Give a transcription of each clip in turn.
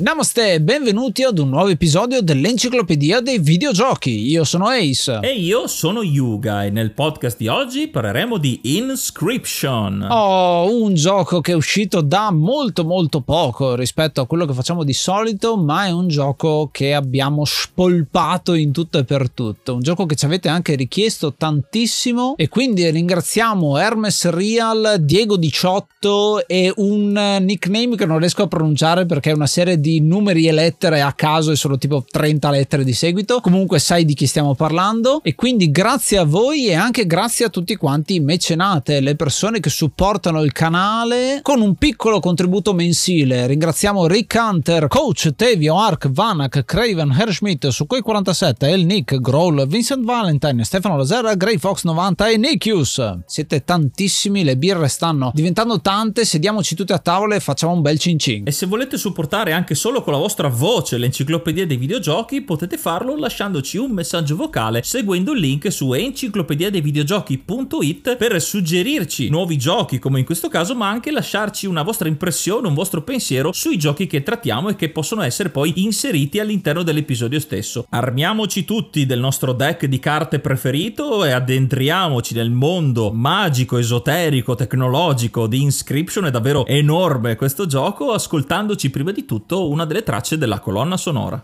Namaste e benvenuti ad un nuovo episodio dell'Enciclopedia dei Videogiochi. Io sono Ace. E io sono Yuga e nel podcast di oggi parleremo di Inscription. Oh, un gioco che è uscito da molto molto poco rispetto a quello che facciamo di solito, ma è un gioco che abbiamo spolpato in tutto e per tutto. Un gioco che ci avete anche richiesto tantissimo e quindi ringraziamo Hermes Real, Diego 18 e un nickname che non riesco a pronunciare perché è una serie di di numeri e lettere a caso e sono tipo 30 lettere di seguito. Comunque sai di chi stiamo parlando e quindi grazie a voi e anche grazie a tutti quanti i mecenate, le persone che supportano il canale con un piccolo contributo mensile. Ringraziamo Rick Hunter, Coach, Tevio, Ark, Vanak, Craven, Herschmidt, Sukhoi 47, El Nick, Growl, Vincent Valentine, Stefano Lazera, Grey Fox 90 e Nikius. Siete tantissimi, le birre stanno diventando tante, sediamoci tutti a tavola e facciamo un bel cin cin. E se volete supportare anche solo con la vostra voce l'enciclopedia dei videogiochi, potete farlo lasciandoci un messaggio vocale seguendo il link su enciclopediadeivideogiochi.it per suggerirci nuovi giochi come in questo caso, ma anche lasciarci una vostra impressione, un vostro pensiero sui giochi che trattiamo e che possono essere poi inseriti all'interno dell'episodio stesso. Armiamoci tutti del nostro deck di carte preferito e addentriamoci nel mondo magico, esoterico, tecnologico di Inscription, è davvero enorme questo gioco, ascoltandoci prima di tutto una delle tracce della colonna sonora.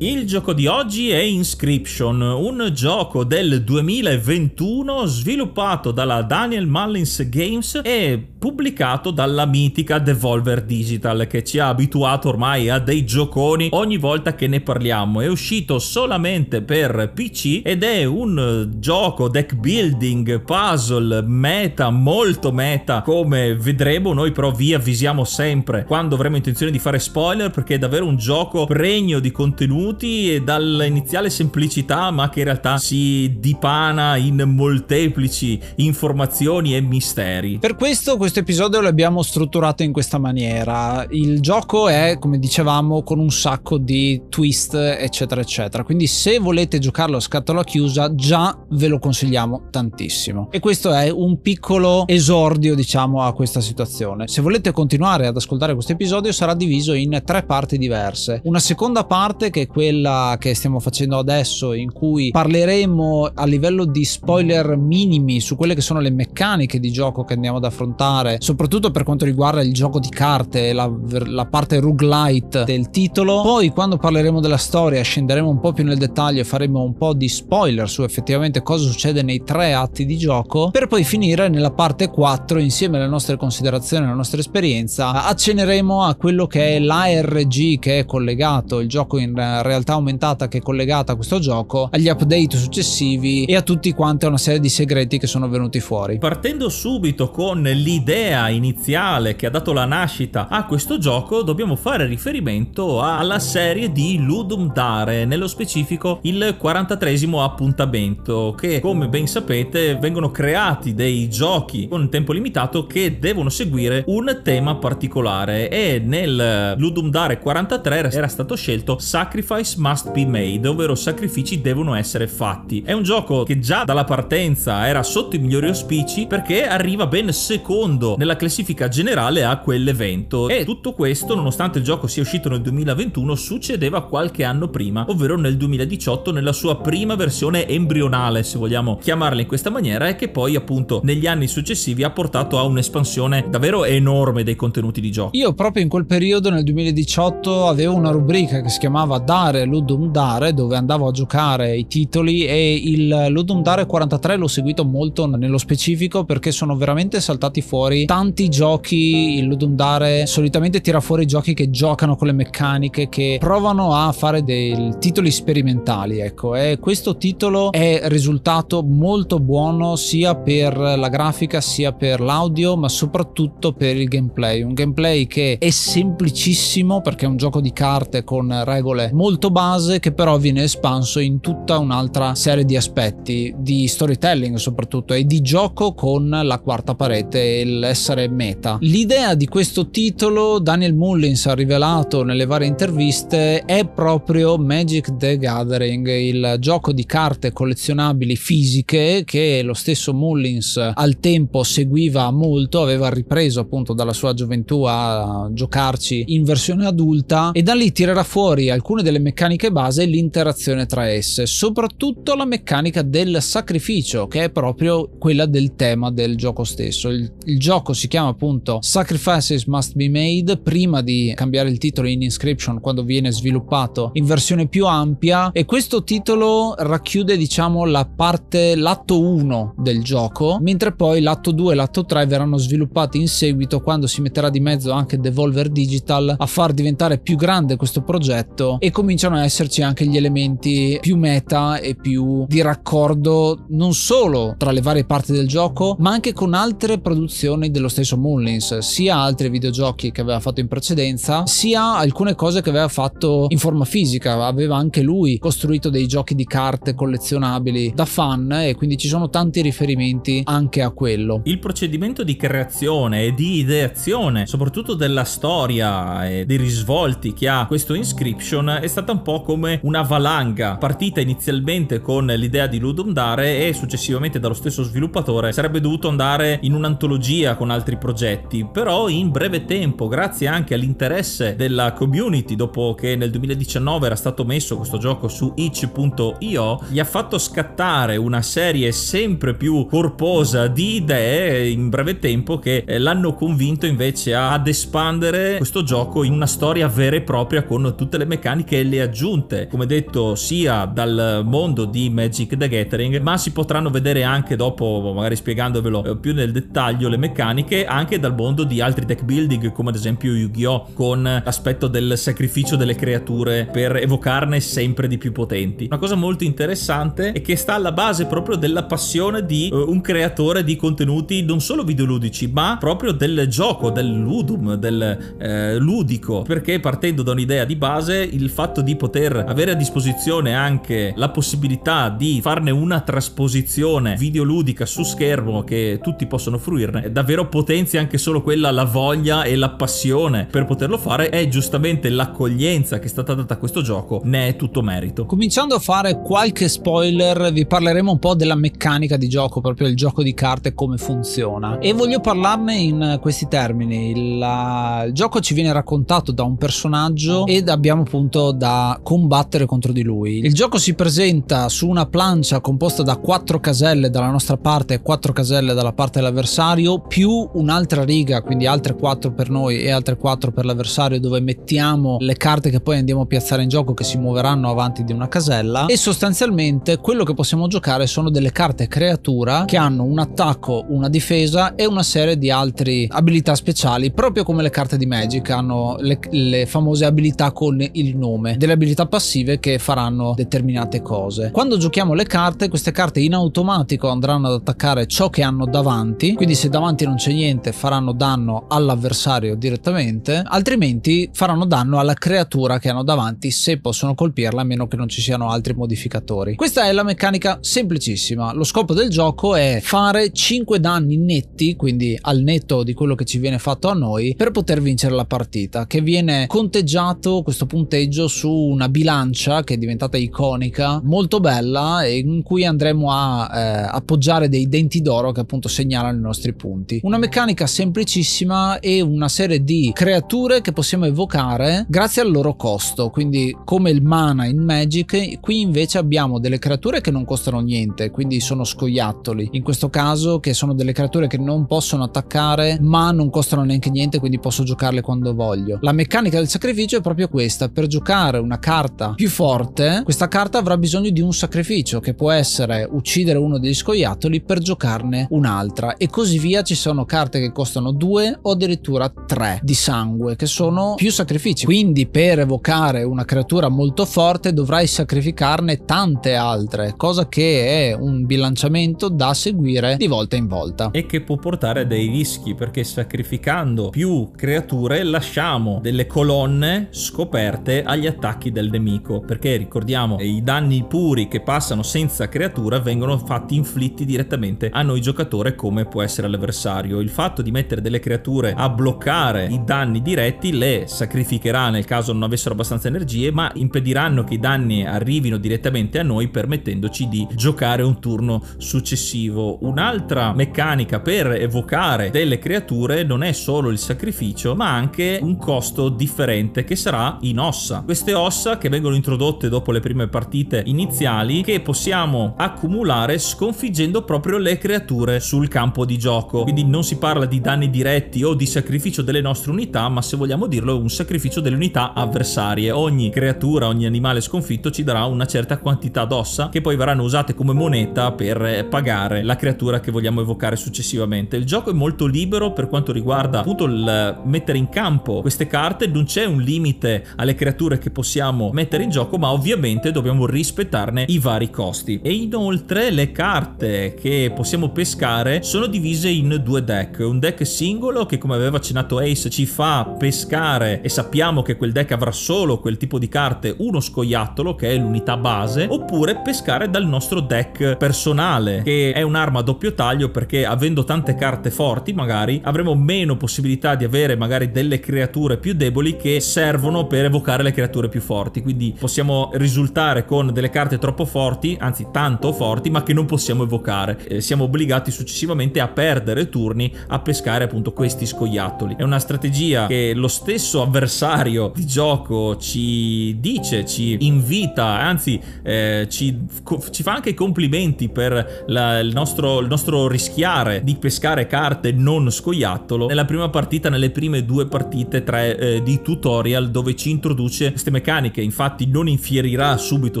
Il gioco di oggi è Inscription, un gioco del 2021 sviluppato dalla Daniel Mullins Games e pubblicato dalla mitica Devolver Digital che ci ha abituato ormai a dei gioconi ogni volta che ne parliamo. È uscito solamente per PC ed è un gioco deck building, puzzle, meta, molto meta, come vedremo noi però vi avvisiamo sempre quando avremo intenzione di fare spoiler perché è davvero un gioco pregno di contenuti contenuti e dall'iniziale semplicità ma che in realtà si dipana in molteplici informazioni e misteri. Per questo questo episodio l'abbiamo strutturato in questa maniera. Il gioco è, come dicevamo, con un sacco di twist eccetera eccetera. Quindi se volete giocarlo a scatola chiusa già ve lo consigliamo tantissimo. E questo è un piccolo esordio diciamo a questa situazione. Se volete continuare ad ascoltare questo episodio sarà diviso in tre parti diverse. Una seconda parte che è quella che stiamo facendo adesso in cui parleremo a livello di spoiler minimi su quelle che sono le meccaniche di gioco che andiamo ad affrontare soprattutto per quanto riguarda il gioco di carte la, la parte roguelite del titolo. Poi quando parleremo della storia scenderemo un po' più nel dettaglio e faremo un po' di spoiler su effettivamente cosa succede nei tre atti di gioco per poi finire nella parte 4 insieme alle nostre considerazioni alla nostra esperienza acceneremo a quello che è l'ARG che è collegato il gioco in realtà aumentata che è collegata a questo gioco, agli update successivi e a tutti quanti una serie di segreti che sono venuti fuori. Partendo subito con l'idea iniziale che ha dato la nascita a questo gioco, dobbiamo fare riferimento alla serie di Ludum Dare, nello specifico il 43 appuntamento, che come ben sapete vengono creati dei giochi con tempo limitato che devono seguire un tema particolare e nel Ludum Dare 43 era stato scelto Sacrifice sacrifice must be made, ovvero sacrifici devono essere fatti. È un gioco che già dalla partenza era sotto i migliori auspici perché arriva ben secondo nella classifica generale a quell'evento. E tutto questo, nonostante il gioco sia uscito nel 2021, succedeva qualche anno prima, ovvero nel 2018 nella sua prima versione embrionale, se vogliamo chiamarla in questa maniera, e che poi appunto negli anni successivi ha portato a un'espansione davvero enorme dei contenuti di gioco. Io proprio in quel periodo nel 2018 avevo una rubrica che si chiamava Da iniziare Ludum Dare dove andavo a giocare i titoli e il Ludum Dare 43 l'ho seguito molto nello specifico perché sono veramente saltati fuori tanti giochi. Il Ludum Dare solitamente tira fuori giochi che giocano con le meccaniche che provano a fare dei titoli sperimentali ecco. E questo titolo è risultato molto buono sia per la grafica sia per l'audio ma soprattutto per il gameplay. Un gameplay che è semplicissimo perché è un gioco di carte con regole molto base che però viene espanso in tutta un'altra serie di aspetti di storytelling soprattutto e di gioco con la quarta parete e l'essere meta. L'idea di questo titolo Daniel Mullins ha rivelato nelle varie interviste è proprio Magic the Gathering il gioco di carte collezionabili fisiche che lo stesso Mullins al tempo seguiva molto aveva ripreso appunto dalla sua gioventù a giocarci in versione adulta e da lì tirerà fuori alcune delle meccaniche base e l'interazione tra esse, soprattutto la meccanica del sacrificio che è proprio quella del tema del gioco stesso. Il, il gioco si chiama appunto Sacrifices Must Be Made prima di cambiare il titolo in Inscription quando viene sviluppato in versione più ampia e questo titolo racchiude diciamo la parte l'atto 1 del gioco mentre poi l'atto 2 e l'atto 3 verranno sviluppati in seguito quando si metterà di mezzo anche Devolver Digital a far diventare più grande questo progetto e cominciano a esserci anche gli elementi più meta e più di raccordo non solo tra le varie parti del gioco ma anche con altre produzioni dello stesso Mullins sia altri videogiochi che aveva fatto in precedenza sia alcune cose che aveva fatto in forma fisica. Aveva anche lui costruito dei giochi di carte collezionabili da fan e quindi ci sono tanti riferimenti anche a quello. Il procedimento di creazione e di ideazione soprattutto della storia e dei risvolti che ha questo Inscription è stata un po' come una valanga partita inizialmente con l'idea di Ludum Dare e successivamente dallo stesso sviluppatore sarebbe dovuto andare in un'antologia con altri progetti. Però in breve tempo grazie anche all'interesse della community dopo che nel 2019 era stato messo questo gioco su itch.io gli ha fatto scattare una serie sempre più corposa di idee in breve tempo che eh, l'hanno convinto invece ad espandere questo gioco in una storia vera e propria con tutte le meccaniche e le aggiunte come detto sia dal mondo di Magic the Gathering ma si potranno vedere anche dopo magari spiegandovelo eh, più nel dettaglio le meccaniche anche dal mondo di altri deck building come ad esempio Yu-Gi-Oh! con l'aspetto del sacrificio delle creature per evocarne sempre di più potenti. Una cosa molto interessante è che sta alla base proprio della passione di uh, un creatore di contenuti non solo videoludici ma proprio del gioco del ludum del eh, ludico. Perché partendo da un'idea di base il fatto di poter avere a disposizione anche la possibilità di farne una trasposizione videoludica su schermo che tutti possono fruirne davvero potenzia anche solo quella la voglia e la passione per poterlo fare è giustamente l'accoglienza che è stata data a questo gioco ne è tutto merito. Cominciando a fare qualche spoiler vi parleremo un po' della meccanica di gioco proprio il gioco di carte come funziona. E voglio parlarne in questi termini. Il, la, il gioco ci viene raccontato da un personaggio ed abbiamo appunto da combattere contro di lui. Il gioco si presenta su una plancia composta da quattro caselle dalla nostra parte e quattro caselle dalla parte dell'avversario, più un'altra riga, quindi altre quattro per noi e altre quattro per l'avversario, dove mettiamo le carte che poi andiamo a piazzare in gioco che si muoveranno avanti di una casella. E sostanzialmente quello che possiamo giocare sono delle carte creatura che hanno un attacco, una difesa e una serie di altre abilità speciali, proprio come le carte di Magic hanno le, le famose abilità con il nome, delle abilità passive che faranno determinate cose. Quando giochiamo le carte, queste carte in automatico andranno ad attaccare ciò che hanno davanti, quindi se davanti non c'è niente faranno danno all'avversario direttamente, altrimenti faranno danno alla creatura che hanno davanti se possono colpirla a meno che non ci siano altri modificatori. Questa è la meccanica semplicissima, lo scopo del gioco è fare 5 danni netti, quindi al netto di quello che ci viene fatto a noi, per poter vincere la partita, che viene conteggiato questo punteggio su una bilancia che è diventata iconica, molto bella in cui andremo a eh, appoggiare dei denti d'oro che appunto segnalano i nostri punti. Una meccanica semplicissima e una serie di creature che possiamo evocare grazie al loro costo, quindi come il mana in Magic, qui invece abbiamo delle creature che non costano niente, quindi sono scoiattoli. In questo caso che sono delle creature che non possono attaccare ma non costano neanche niente, quindi posso giocarle quando voglio. La meccanica del sacrificio è proprio questa, per giocare giocare una carta più forte, questa carta avrà bisogno di un sacrificio che può essere uccidere uno degli scoiattoli per giocarne un'altra e così via. Ci sono carte che costano due o addirittura tre di sangue che sono più sacrifici. Quindi per evocare una creatura molto forte dovrai sacrificarne tante altre, cosa che è un bilanciamento da seguire di volta in volta. E che può portare a dei rischi perché sacrificando più creature lasciamo delle colonne scoperte agli attacchi del nemico perché ricordiamo i danni puri che passano senza creatura vengono fatti inflitti direttamente a noi giocatore come può essere l'avversario. Il fatto di mettere delle creature a bloccare i danni diretti le sacrificherà nel caso non avessero abbastanza energie ma impediranno che i danni arrivino direttamente a noi permettendoci di giocare un turno successivo. Un'altra meccanica per evocare delle creature non è solo il sacrificio ma anche un costo differente che sarà in ossa. Queste ossa che vengono introdotte dopo le prime partite iniziali che possiamo accumulare sconfiggendo proprio le creature sul campo di gioco. Quindi non si parla di danni diretti o di sacrificio delle nostre unità ma se vogliamo dirlo un sacrificio delle unità avversarie. Ogni creatura, ogni animale sconfitto ci darà una certa quantità d'ossa che poi verranno usate come moneta per pagare la creatura che vogliamo evocare successivamente. Il gioco è molto libero per quanto riguarda appunto il mettere in campo queste carte, non c'è un limite alle creature che possiamo mettere in gioco, ma ovviamente dobbiamo rispettarne i vari costi. E inoltre le carte che possiamo pescare sono divise in due deck, un deck singolo che come aveva accennato Ace ci fa pescare e sappiamo che quel deck avrà solo quel tipo di carte, uno scoiattolo che è l'unità base, oppure pescare dal nostro deck personale che è un'arma a doppio taglio perché avendo tante carte forti magari avremo meno possibilità di avere magari delle creature più deboli che servono per evocare le creature più forti, quindi possiamo risultare con delle carte troppo forti, anzi tanto forti, ma che non possiamo evocare. Eh, siamo obbligati successivamente a perdere turni a pescare appunto questi scoiattoli. È una strategia che lo stesso avversario di gioco ci dice, ci invita, anzi eh, ci, ci, fa anche i complimenti per la, il, nostro, il nostro rischiare di pescare carte non scoiattolo. Nella prima partita, nelle prime due partite tre, eh, di tutorial dove ci introduce queste meccaniche, infatti non infierirà subito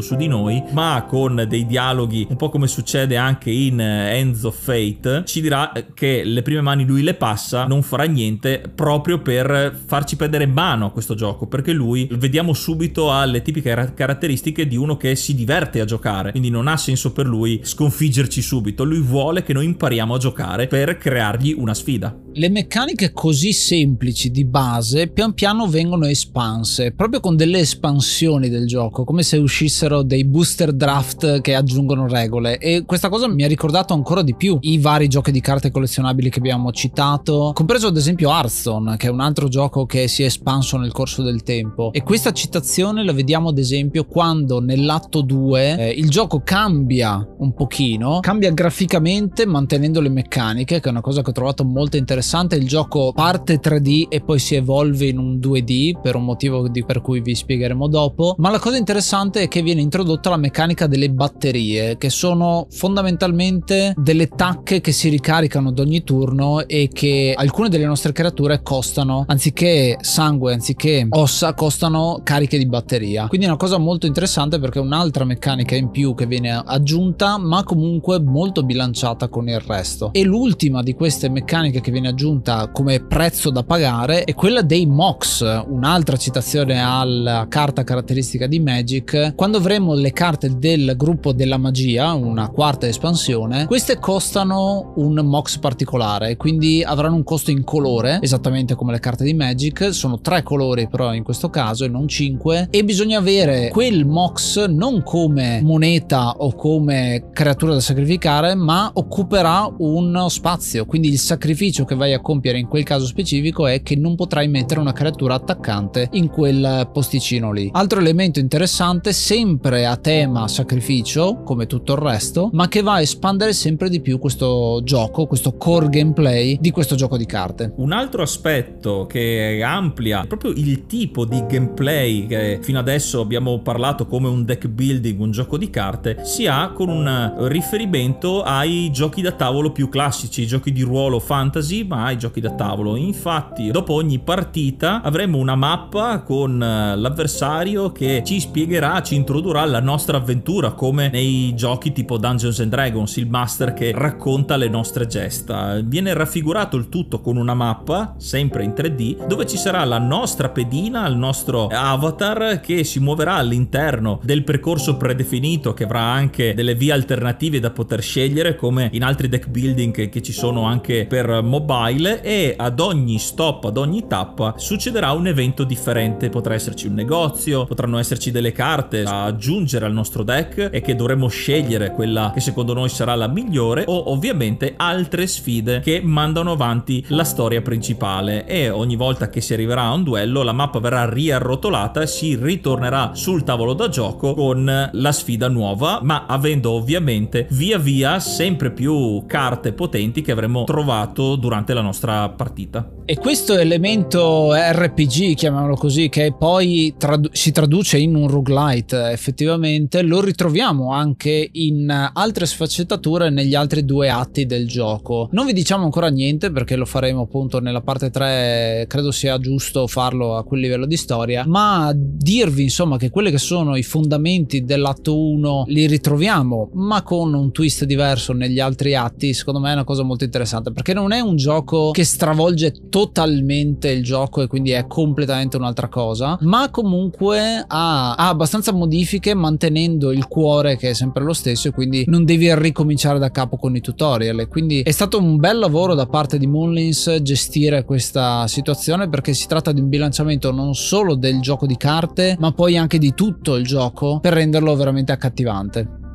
su di noi, ma con dei dialoghi un po' come succede anche in eh, Ends of Fate, ci dirà che le prime mani lui le passa, non farà niente proprio per farci prendere mano a questo gioco, perché lui vediamo subito ha le tipiche caratteristiche di uno che si diverte a giocare, quindi non ha senso per lui sconfiggerci subito, lui vuole che noi impariamo a giocare per creargli una sfida. Le meccaniche così semplici di base pian piano vengono espanse, proprio con delle espansioni del gioco, come se uscissero dei booster draft che aggiungono regole. E questa cosa mi ha ricordato ancora di più i vari giochi di carte collezionabili che abbiamo citato, compreso ad esempio Hearthstone, che è un altro gioco che si è espanso nel corso del tempo. E questa citazione la vediamo ad esempio quando nell'atto 2 eh, il gioco cambia un pochino, cambia graficamente mantenendo le meccaniche, che è una cosa che ho trovato molto interessante, il gioco parte 3D e poi si evolve in un 2D per un motivo di per cui vi spiegheremo dopo, ma la cosa interessante è che viene introdotta la meccanica delle batterie, che sono fondamentalmente delle tacche che si ricaricano ad ogni turno e che alcune delle nostre creature costano, anziché sangue, anziché ossa, costano cariche di batteria. Quindi è una cosa molto interessante perché è un'altra meccanica in più che viene aggiunta, ma comunque molto bilanciata con il resto. E l'ultima di queste meccaniche che viene aggiunta come prezzo da pagare è quella dei MOX, un'altra citazione alla carta caratteristica di Magic. Quando avremo le carte del gruppo della magia, una quarta espansione, queste costano un MOX particolare, quindi avranno un costo in colore, esattamente come le carte di Magic, sono tre colori però in questo caso e non cinque, e bisogna avere quel MOX non come moneta o come creatura da sacrificare, ma occuperà uno spazio, quindi il sacrificio che vai a compiere in quel caso specifico è che non potrai mettere una creatura attaccante in quel posticino lì. Altro elemento interessante, sempre a tema sacrificio, come tutto il resto, ma che va a espandere sempre di più questo gioco, questo core gameplay di questo gioco di carte. Un altro aspetto che amplia proprio il tipo di gameplay che fino adesso abbiamo parlato come un deck building, un gioco di carte, si ha con un riferimento ai giochi da tavolo più classici, giochi di ruolo fantasy, ma ai giochi da tavolo. Infatti, dopo ogni partita avremo una mappa con eh, l'avversario che ci spiegherà, ci introdurrà la nostra avventura, come nei giochi tipo Dungeons and Dragons, il master che racconta le nostre gesta. Viene raffigurato il tutto con una mappa, sempre in 3D, dove ci sarà la nostra pedina, il nostro avatar che si muoverà all'interno del percorso predefinito che avrà anche delle vie alternative da poter scegliere come in altri deck building che ci sono anche per mobile e ad ogni stop, ad ogni tappa succederà un evento differente. Potrà esserci un negozio, potranno esserci delle carte da aggiungere al nostro deck e che dovremo scegliere quella che secondo noi sarà la migliore o ovviamente altre sfide che mandano avanti la storia principale e ogni volta che si arriverà a un duello la mappa verrà riarrotolata e si ritornerà sul tavolo da gioco con la sfida nuova ma avendo ovviamente via via sempre più carte potenti che avremo trovato durante la nostra partita. E questo elemento RPG, chiamiamolo così, che poi tradu- si traduce in un roguelite effettivamente, lo ritroviamo anche in altre sfaccettature negli altri due atti del gioco. Non vi diciamo ancora niente perché lo faremo appunto nella parte 3, credo sia giusto farlo a quel livello di storia, ma dirvi insomma che quelli che sono i fondamenti dell'atto 1 li ritroviamo, ma con un twist diverso negli altri atti, secondo me è una cosa molto interessante perché non è un gioco che stravolge totalmente il gioco e quindi è completamente un'altra cosa, ma comunque ha, ha abbastanza modifiche mantenendo il cuore che è sempre lo stesso e quindi non devi ricominciare da capo con i tutorial. Quindi è stato un bel lavoro da parte di Moonlins gestire questa situazione perché si tratta di un bilanciamento non solo del gioco di carte, ma poi anche di tutto il gioco per renderlo veramente accattivante.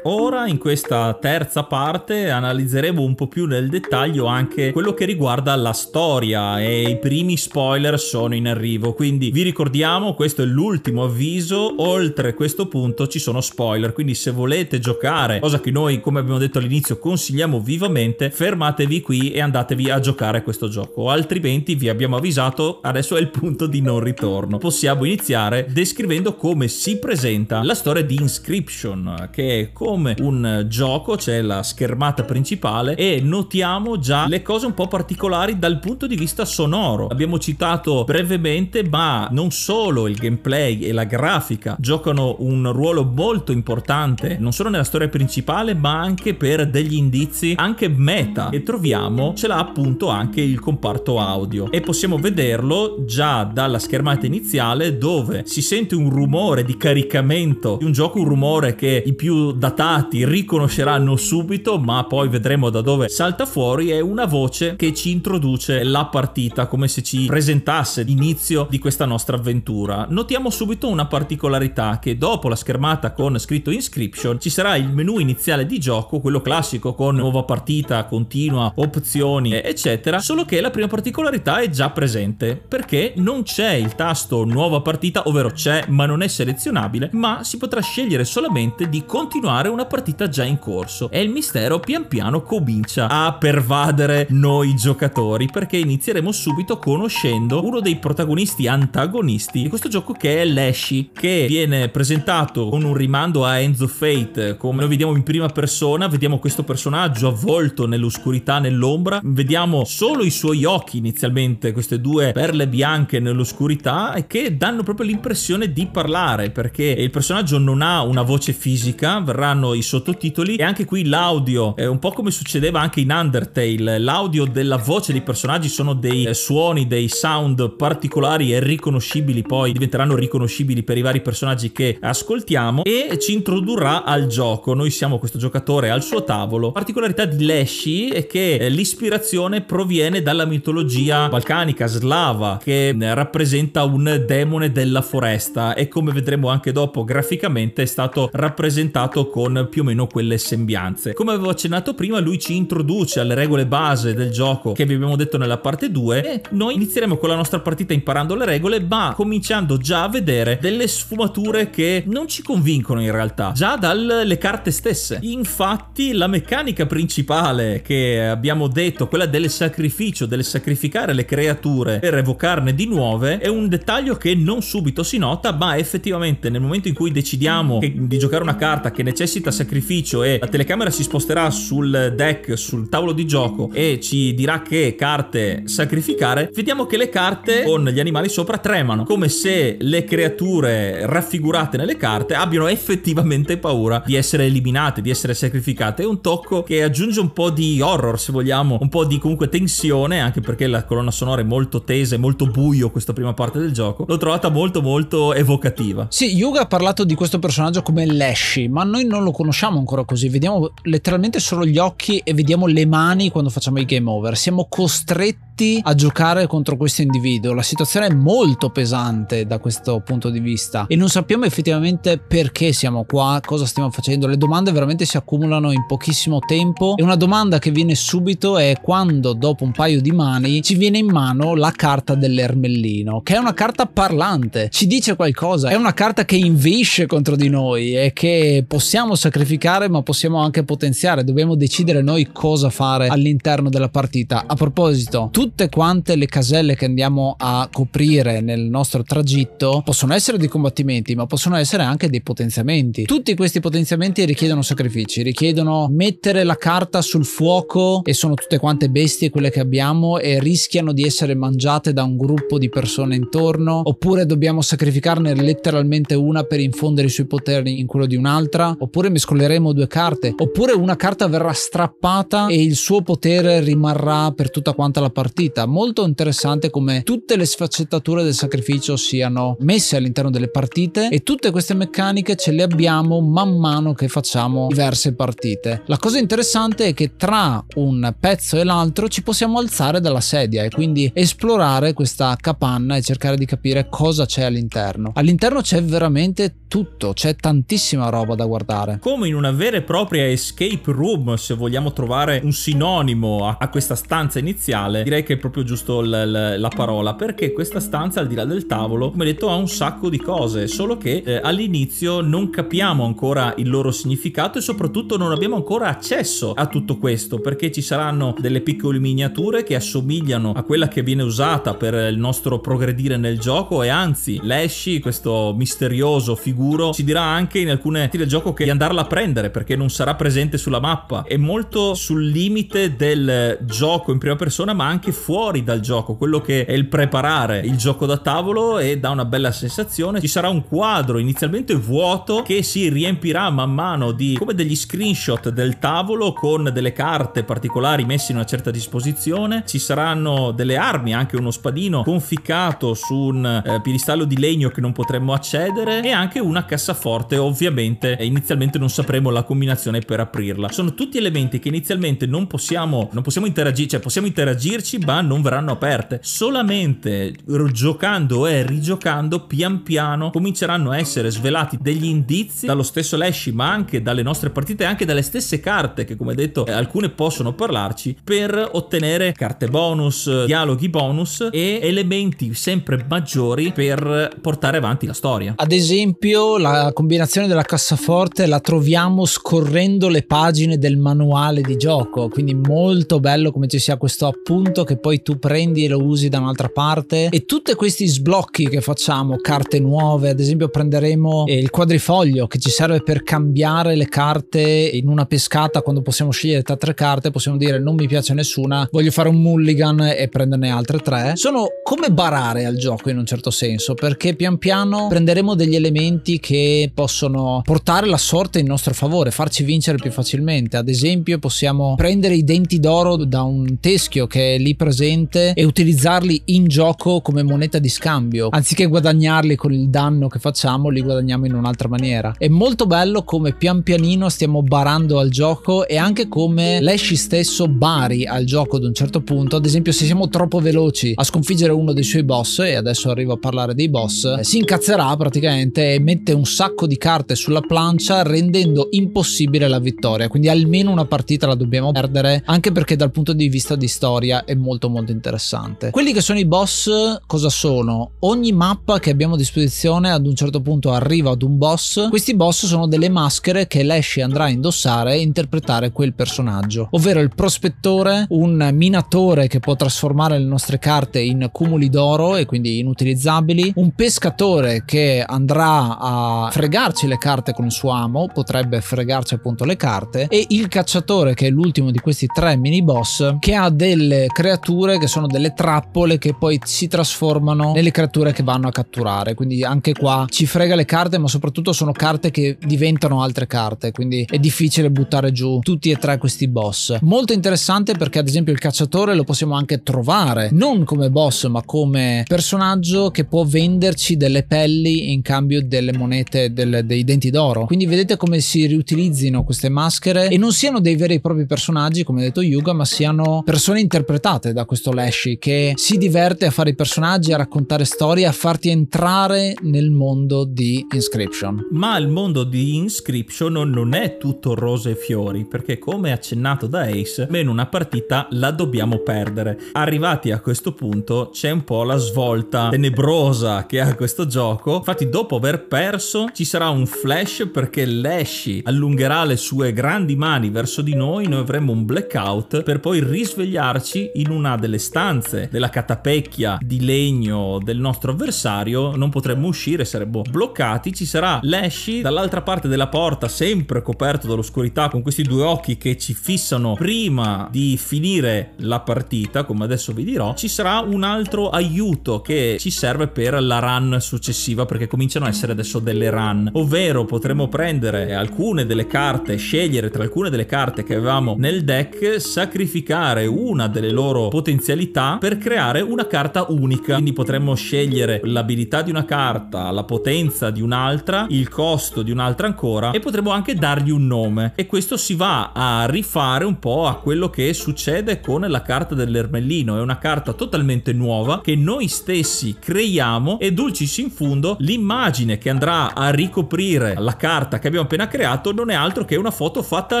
Ora in questa terza parte analizzeremo un po' più nel dettaglio anche quello che riguarda la storia e i primi spoiler sono in arrivo, quindi vi ricordiamo questo è l'ultimo avviso, oltre questo punto ci sono spoiler, quindi se volete giocare, cosa che noi come abbiamo detto all'inizio consigliamo vivamente, fermatevi qui e andatevi a giocare questo gioco, altrimenti vi abbiamo avvisato, adesso è il punto di non ritorno. Possiamo iniziare descrivendo come si presenta la storia di Inscription, che è come come un gioco, c'è la schermata principale e notiamo già le cose un po' particolari dal punto di vista sonoro. Abbiamo citato brevemente, ma non solo il gameplay e la grafica giocano un ruolo molto importante, non solo nella storia principale, ma anche per degli indizi anche meta e troviamo ce l'ha appunto anche il comparto audio e possiamo vederlo già dalla schermata iniziale dove si sente un rumore di caricamento di un gioco, un rumore che i più datati portati riconosceranno subito, ma poi vedremo da dove salta fuori, è una voce che ci introduce la partita come se ci presentasse l'inizio di questa nostra avventura. Notiamo subito una particolarità che dopo la schermata con scritto inscription ci sarà il menu iniziale di gioco, quello classico con nuova partita, continua, opzioni, eccetera, solo che la prima particolarità è già presente perché non c'è il tasto nuova partita, ovvero c'è ma non è selezionabile, ma si potrà scegliere solamente di continuare una partita già in corso e il mistero pian piano comincia a pervadere noi giocatori perché inizieremo subito conoscendo uno dei protagonisti antagonisti di questo gioco che è Lashy che viene presentato con un rimando a Enzo Fate. Come lo vediamo in prima persona vediamo questo personaggio avvolto nell'oscurità nell'ombra. Vediamo solo i suoi occhi inizialmente queste due perle bianche nell'oscurità e che danno proprio l'impressione di parlare perché il personaggio non ha una voce fisica verranno i sottotitoli e anche qui l'audio è un po' come succedeva anche in Undertale l'audio della voce dei personaggi sono dei eh, suoni dei sound particolari e riconoscibili poi diventeranno riconoscibili per i vari personaggi che ascoltiamo e ci introdurrà al gioco. Noi siamo questo giocatore al suo tavolo. Particolarità di Leshy è che eh, l'ispirazione proviene dalla mitologia balcanica slava che eh, rappresenta un demone della foresta e come vedremo anche dopo graficamente è stato rappresentato con con più o meno quelle sembianze. Come avevo accennato prima, lui ci introduce alle regole base del gioco che vi abbiamo detto nella parte 2 e noi inizieremo con la nostra partita imparando le regole, ma cominciando già a vedere delle sfumature che non ci convincono in realtà, già dalle carte stesse. Infatti la meccanica principale che abbiamo detto, quella del sacrificio, del sacrificare le creature per evocarne di nuove, è un dettaglio che non subito si nota, ma effettivamente nel momento in cui decidiamo che, di giocare una carta che necessita sacrificio e la telecamera si sposterà sul deck, sul tavolo di gioco e ci dirà che carte sacrificare, vediamo che le carte con gli animali sopra tremano, come se le creature raffigurate nelle carte abbiano effettivamente paura di essere eliminate, di essere sacrificate. È un tocco che aggiunge un po' di horror, se vogliamo, un po' di comunque tensione, anche perché la colonna sonora è molto tesa, è molto buio questa prima parte del gioco. L'ho trovata molto molto evocativa. Sì, Yuga ha parlato di questo personaggio come Lashy, ma noi non lo conosciamo ancora così. Vediamo letteralmente solo gli occhi e vediamo le mani quando facciamo i game over. Siamo costretti a giocare contro questo individuo. La situazione è molto pesante da questo punto di vista e non sappiamo effettivamente perché siamo qua, cosa stiamo facendo. Le domande veramente si accumulano in pochissimo tempo e una domanda che viene subito è quando dopo un paio di mani ci viene in mano la carta dell'ermellino, che è una carta parlante, ci dice qualcosa, è una carta che inveisce contro di noi e che possiamo sacrificare ma possiamo anche potenziare, dobbiamo decidere noi cosa fare all'interno della partita. A proposito, tutte quante le caselle che andiamo a coprire nel nostro tragitto possono essere dei combattimenti ma possono essere anche dei potenziamenti. Tutti questi potenziamenti richiedono sacrifici, richiedono mettere la carta sul fuoco e sono tutte quante bestie quelle che abbiamo e rischiano di essere mangiate da un gruppo di persone intorno oppure dobbiamo sacrificarne letteralmente una per infondere i suoi poteri in quello di un'altra oppure mescoleremo due carte oppure una carta verrà strappata e il suo potere rimarrà per tutta quanta la partita. Molto interessante come tutte le sfaccettature del sacrificio siano messe all'interno delle partite e tutte queste meccaniche ce le abbiamo man mano che facciamo diverse partite. La cosa interessante è che tra un pezzo e l'altro ci possiamo alzare dalla sedia e quindi esplorare questa capanna e cercare di capire cosa c'è all'interno. All'interno c'è veramente tutto, c'è tantissima roba da guardare. Come? In una vera e propria escape room, se vogliamo trovare un sinonimo a, a questa stanza iniziale, direi che è proprio giusto l, l, la parola, perché questa stanza al di là del tavolo, come detto, ha un sacco di cose, solo che eh, all'inizio non capiamo ancora il loro significato e soprattutto non abbiamo ancora accesso a tutto questo, perché ci saranno delle piccole miniature che assomigliano a quella che viene usata per il nostro progredire nel gioco e anzi, Lashy, questo misterioso figura sicuro ci dirà anche in alcune del gioco che di andarla a prendere perché non sarà presente sulla mappa. È molto sul limite del gioco in prima persona, ma anche fuori dal gioco, quello che è il preparare il gioco da tavolo e dà una bella sensazione. Ci sarà un quadro inizialmente vuoto che si riempirà man mano di come degli screenshot del tavolo con delle carte particolari messe in una certa disposizione. Ci saranno delle armi, anche uno spadino conficcato su un eh, piedistallo di legno che non potremmo accedere e anche un una cassaforte ovviamente inizialmente non sapremo la combinazione per aprirla. Sono tutti elementi che inizialmente non possiamo non possiamo interagire cioè possiamo interagirci ma non verranno aperte. Solamente giocando e rigiocando pian piano cominceranno a essere svelati degli indizi dallo stesso Lashy ma anche dalle nostre partite anche dalle stesse carte che come detto alcune possono parlarci per ottenere carte bonus dialoghi bonus e elementi sempre maggiori per portare avanti la storia. Ad esempio la combinazione della cassaforte la troviamo scorrendo le pagine del manuale di gioco, quindi molto bello come ci sia questo appunto che poi tu prendi e lo usi da un'altra parte e tutti questi sblocchi che facciamo, carte nuove, ad esempio prenderemo il quadrifoglio che ci serve per cambiare le carte in una pescata quando possiamo scegliere tra tre carte, possiamo dire non mi piace nessuna, voglio fare un mulligan e prenderne altre tre. Sono come barare al gioco in un certo senso, perché pian piano prenderemo degli elementi che possono portare la sorte in nostro favore, farci vincere più facilmente. Ad esempio, possiamo prendere i denti d'oro da un teschio che è lì presente e utilizzarli in gioco come moneta di scambio. Anziché guadagnarli con il danno che facciamo, li guadagniamo in un'altra maniera. È molto bello come pian pianino stiamo barando al gioco e anche come Lashy stesso bari al gioco ad un certo punto. Ad esempio, se siamo troppo veloci a sconfiggere uno dei suoi boss, e adesso arrivo a parlare dei boss, si incazzerà praticamente e mette un sacco di carte sulla plancia rendendo impossibile la vittoria. Quindi almeno una partita la dobbiamo perdere, anche perché dal punto di vista di storia è molto molto interessante. Quelli che sono i boss cosa sono? Ogni mappa che abbiamo a disposizione ad un certo punto arriva ad un boss. Questi boss sono delle maschere che Lash andrà a indossare e interpretare quel personaggio, ovvero il prospettore, un minatore che può trasformare le nostre carte in cumuli d'oro e quindi inutilizzabili, un pescatore che andrà a fregarci le carte con il suo amo, potrebbe fregarci appunto le carte, e il cacciatore che è l'ultimo di questi tre mini boss che ha delle creature che sono delle trappole che poi si trasformano nelle creature che vanno a catturare. Quindi anche qua ci frega le carte, ma soprattutto sono carte che diventano altre carte, quindi è difficile buttare giù tutti e tre questi boss. Molto interessante perché ad esempio il cacciatore lo possiamo anche trovare non come boss, ma come personaggio che può venderci delle pelli in cambio delle monete del, dei denti d'oro. Quindi vedete come si riutilizzino queste maschere e non siano dei veri e propri personaggi, come ha detto Yuga, ma siano persone interpretate da questo Lashy che si diverte a fare i personaggi, a raccontare storie, a farti entrare nel mondo di Inscription. Ma il mondo di Inscription non è tutto rose e fiori, perché come accennato da Ace, in una partita la dobbiamo perdere. Arrivati a questo punto c'è un po' la svolta tenebrosa che ha questo gioco. Infatti dopo aver perso ci sarà un flash perché Lashy allungherà le sue grandi mani verso di noi, noi avremo un blackout per poi risvegliarci in una delle stanze della catapecchia di legno del nostro avversario, non potremmo uscire, saremmo bloccati, ci sarà Lashy dall'altra parte della porta sempre coperto dall'oscurità con questi due occhi che ci fissano prima di finire la partita, come adesso vi dirò, ci sarà un altro aiuto che ci serve per la run successiva perché cominciano a essere adesso delle run, ovvero potremo prendere alcune delle carte, scegliere tra alcune delle carte che avevamo nel deck, sacrificare una delle loro potenzialità per creare una carta unica. Quindi potremmo scegliere l'abilità di una carta, la potenza di un'altra, il costo di un'altra ancora e potremmo anche dargli un nome. E questo si va a rifare un po' a quello che succede con la carta dell'ermellino. È una carta totalmente nuova che noi stessi creiamo e dulcis in fundo l'immagine che andrà a ricoprire la carta che abbiamo appena creato non è altro che una foto fatta a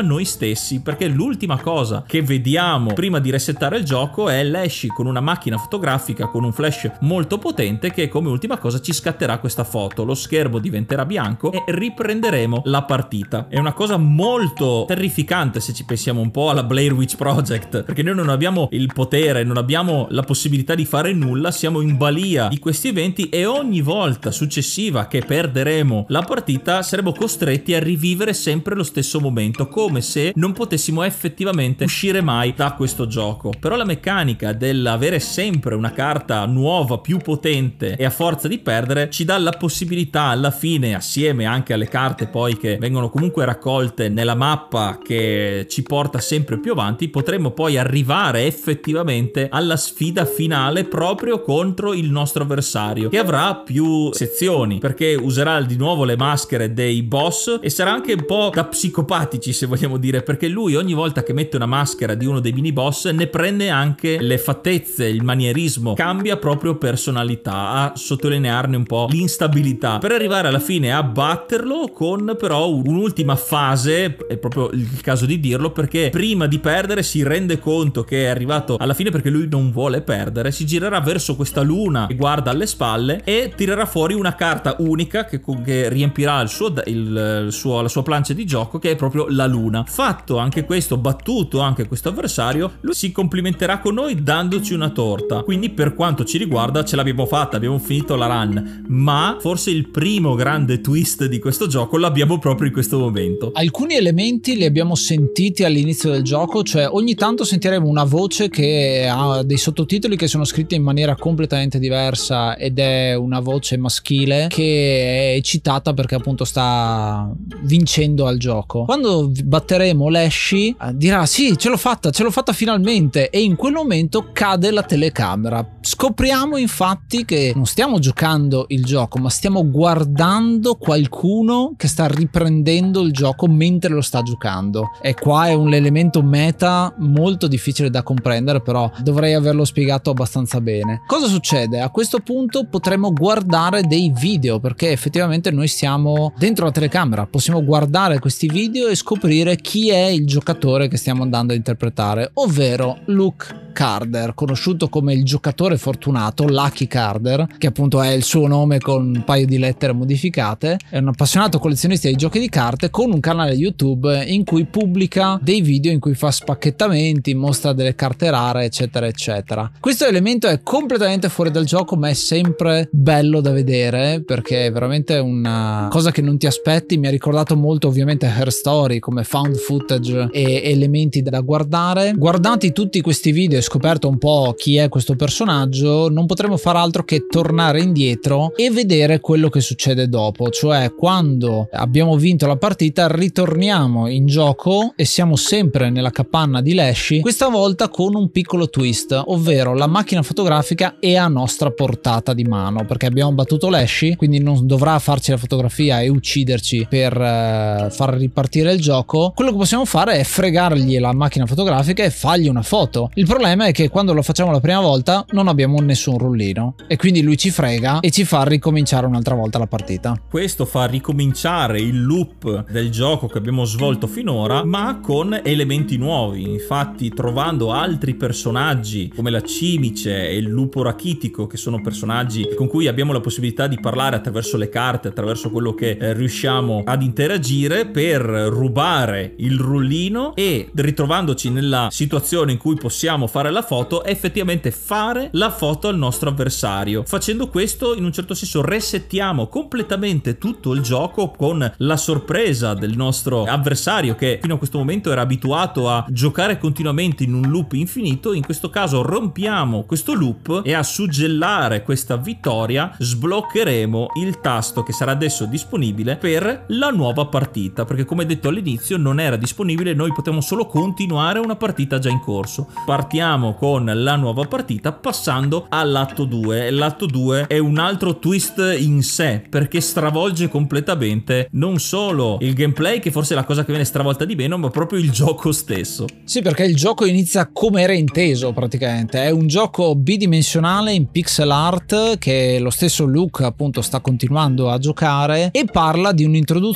noi stessi perché l'ultima cosa che vediamo prima di resettare il gioco è Lashy con una macchina fotografica con un flash molto potente che come ultima cosa ci scatterà questa foto. Lo schermo diventerà bianco e riprenderemo la partita. È una cosa molto terrificante se ci pensiamo un po' alla Blair Witch Project perché noi non abbiamo il potere, non abbiamo la possibilità di fare nulla, siamo in balia di questi eventi e ogni volta successiva che perderemo la partita saremo costretti a rivivere sempre lo stesso momento come se non potessimo effettivamente uscire mai da questo gioco. Però la meccanica dell'avere sempre una carta nuova, più potente e a forza di perdere ci dà la possibilità alla fine, assieme anche alle carte poi che vengono comunque raccolte nella mappa che ci porta sempre più avanti, potremo poi arrivare effettivamente alla sfida finale proprio contro il nostro avversario che avrà più sezioni perché userà di nuovo le maschere dei boss e sarà anche un po' da psicopatici se vogliamo dire perché lui ogni volta che mette una maschera di uno dei mini boss ne prende anche le fattezze, il manierismo, cambia proprio personalità a sottolinearne un po' l'instabilità. Per arrivare alla fine a batterlo con però un'ultima fase, è proprio il caso di dirlo perché prima di perdere si rende conto che è arrivato alla fine perché lui non vuole perdere, si girerà verso questa luna che guarda alle spalle e tirerà fuori una carta unica che, che riempirà il suo, il, suo, la sua plancia di gioco che è proprio la luna. Fatto anche questo, battuto anche questo avversario, lui si complimenterà con noi dandoci una torta. Quindi per quanto ci riguarda ce l'abbiamo fatta, abbiamo finito la run, ma forse il primo grande twist di questo gioco l'abbiamo proprio in questo momento. Alcuni elementi li abbiamo sentiti all'inizio del gioco, cioè ogni tanto sentiremo una voce che ha dei sottotitoli che sono scritti in maniera completamente diversa ed è una voce maschile che è eccitata perché appunto sta vincendo al gioco. Quando batteremo Lashy eh, dirà sì ce l'ho fatta, ce l'ho fatta finalmente e in quel momento cade la telecamera. Scopriamo infatti che non stiamo giocando il gioco ma stiamo guardando qualcuno che sta riprendendo il gioco mentre lo sta giocando e qua è un elemento meta molto difficile da comprendere però dovrei averlo spiegato abbastanza bene. Cosa succede? A questo punto potremo guardare dei video perché effettivamente noi siamo dentro la telecamera Possiamo guardare questi video e scoprire chi è il giocatore che stiamo andando a interpretare, ovvero Luke Carder, conosciuto come il giocatore fortunato, Lucky Carder, che appunto è il suo nome con un paio di lettere modificate. È un appassionato collezionista di giochi di carte con un canale YouTube in cui pubblica dei video in cui fa spacchettamenti, mostra delle carte rare, eccetera, eccetera. Questo elemento è completamente fuori dal gioco, ma è sempre bello da vedere perché è veramente una cosa che non ti aspetti. Mi ha ricordato molto, ovviamente, Her Story come found footage e elementi da guardare. Guardati tutti questi video scoperto un po' chi è questo personaggio, non potremo far altro che tornare indietro e vedere quello che succede dopo, cioè quando abbiamo vinto la partita ritorniamo in gioco e siamo sempre nella capanna di Leshy, questa volta con un piccolo twist, ovvero la macchina fotografica è a nostra portata di mano, perché abbiamo battuto Leshy, quindi non dovrà farci la fotografia e ucciderci per uh, far ripartire il gioco. Quello che possiamo fare è fregargli la macchina fotografica e fargli una foto. Il problema è che quando lo facciamo la prima volta non abbiamo nessun rullino e quindi lui ci frega e ci fa ricominciare un'altra volta la partita. Questo fa ricominciare il loop del gioco che abbiamo svolto finora, ma con elementi nuovi. Infatti, trovando altri personaggi come la cimice e il lupo rachitico, che sono personaggi con cui abbiamo la possibilità di parlare attraverso le carte, attraverso quello che eh, riusciamo ad interagire per rubare il rullino e ritrovandoci nella situazione in cui possiamo fare la foto effettivamente fare la foto al nostro avversario. Facendo questo, in un certo senso, resettiamo completamente tutto il gioco con la sorpresa del nostro avversario che fino a questo momento era abituato a giocare continuamente in un loop infinito. In questo caso rompiamo questo loop e a suggellare questa vittoria sbloccheremo il tasto che sarà adesso disponibile per la nuova partita perché come detto all'inizio non era disponibile noi potremo solo continuare una partita già in corso partiamo con la nuova partita passando all'atto 2. L'atto 2 è un altro twist in sé perché stravolge completamente non solo il gameplay, che forse è la cosa che viene stravolta di meno, ma proprio il gioco stesso. Sì, perché il gioco inizia come era inteso praticamente. È un gioco bidimensionale in pixel art che lo stesso Luke appunto sta continuando a giocare e parla di un'introduzione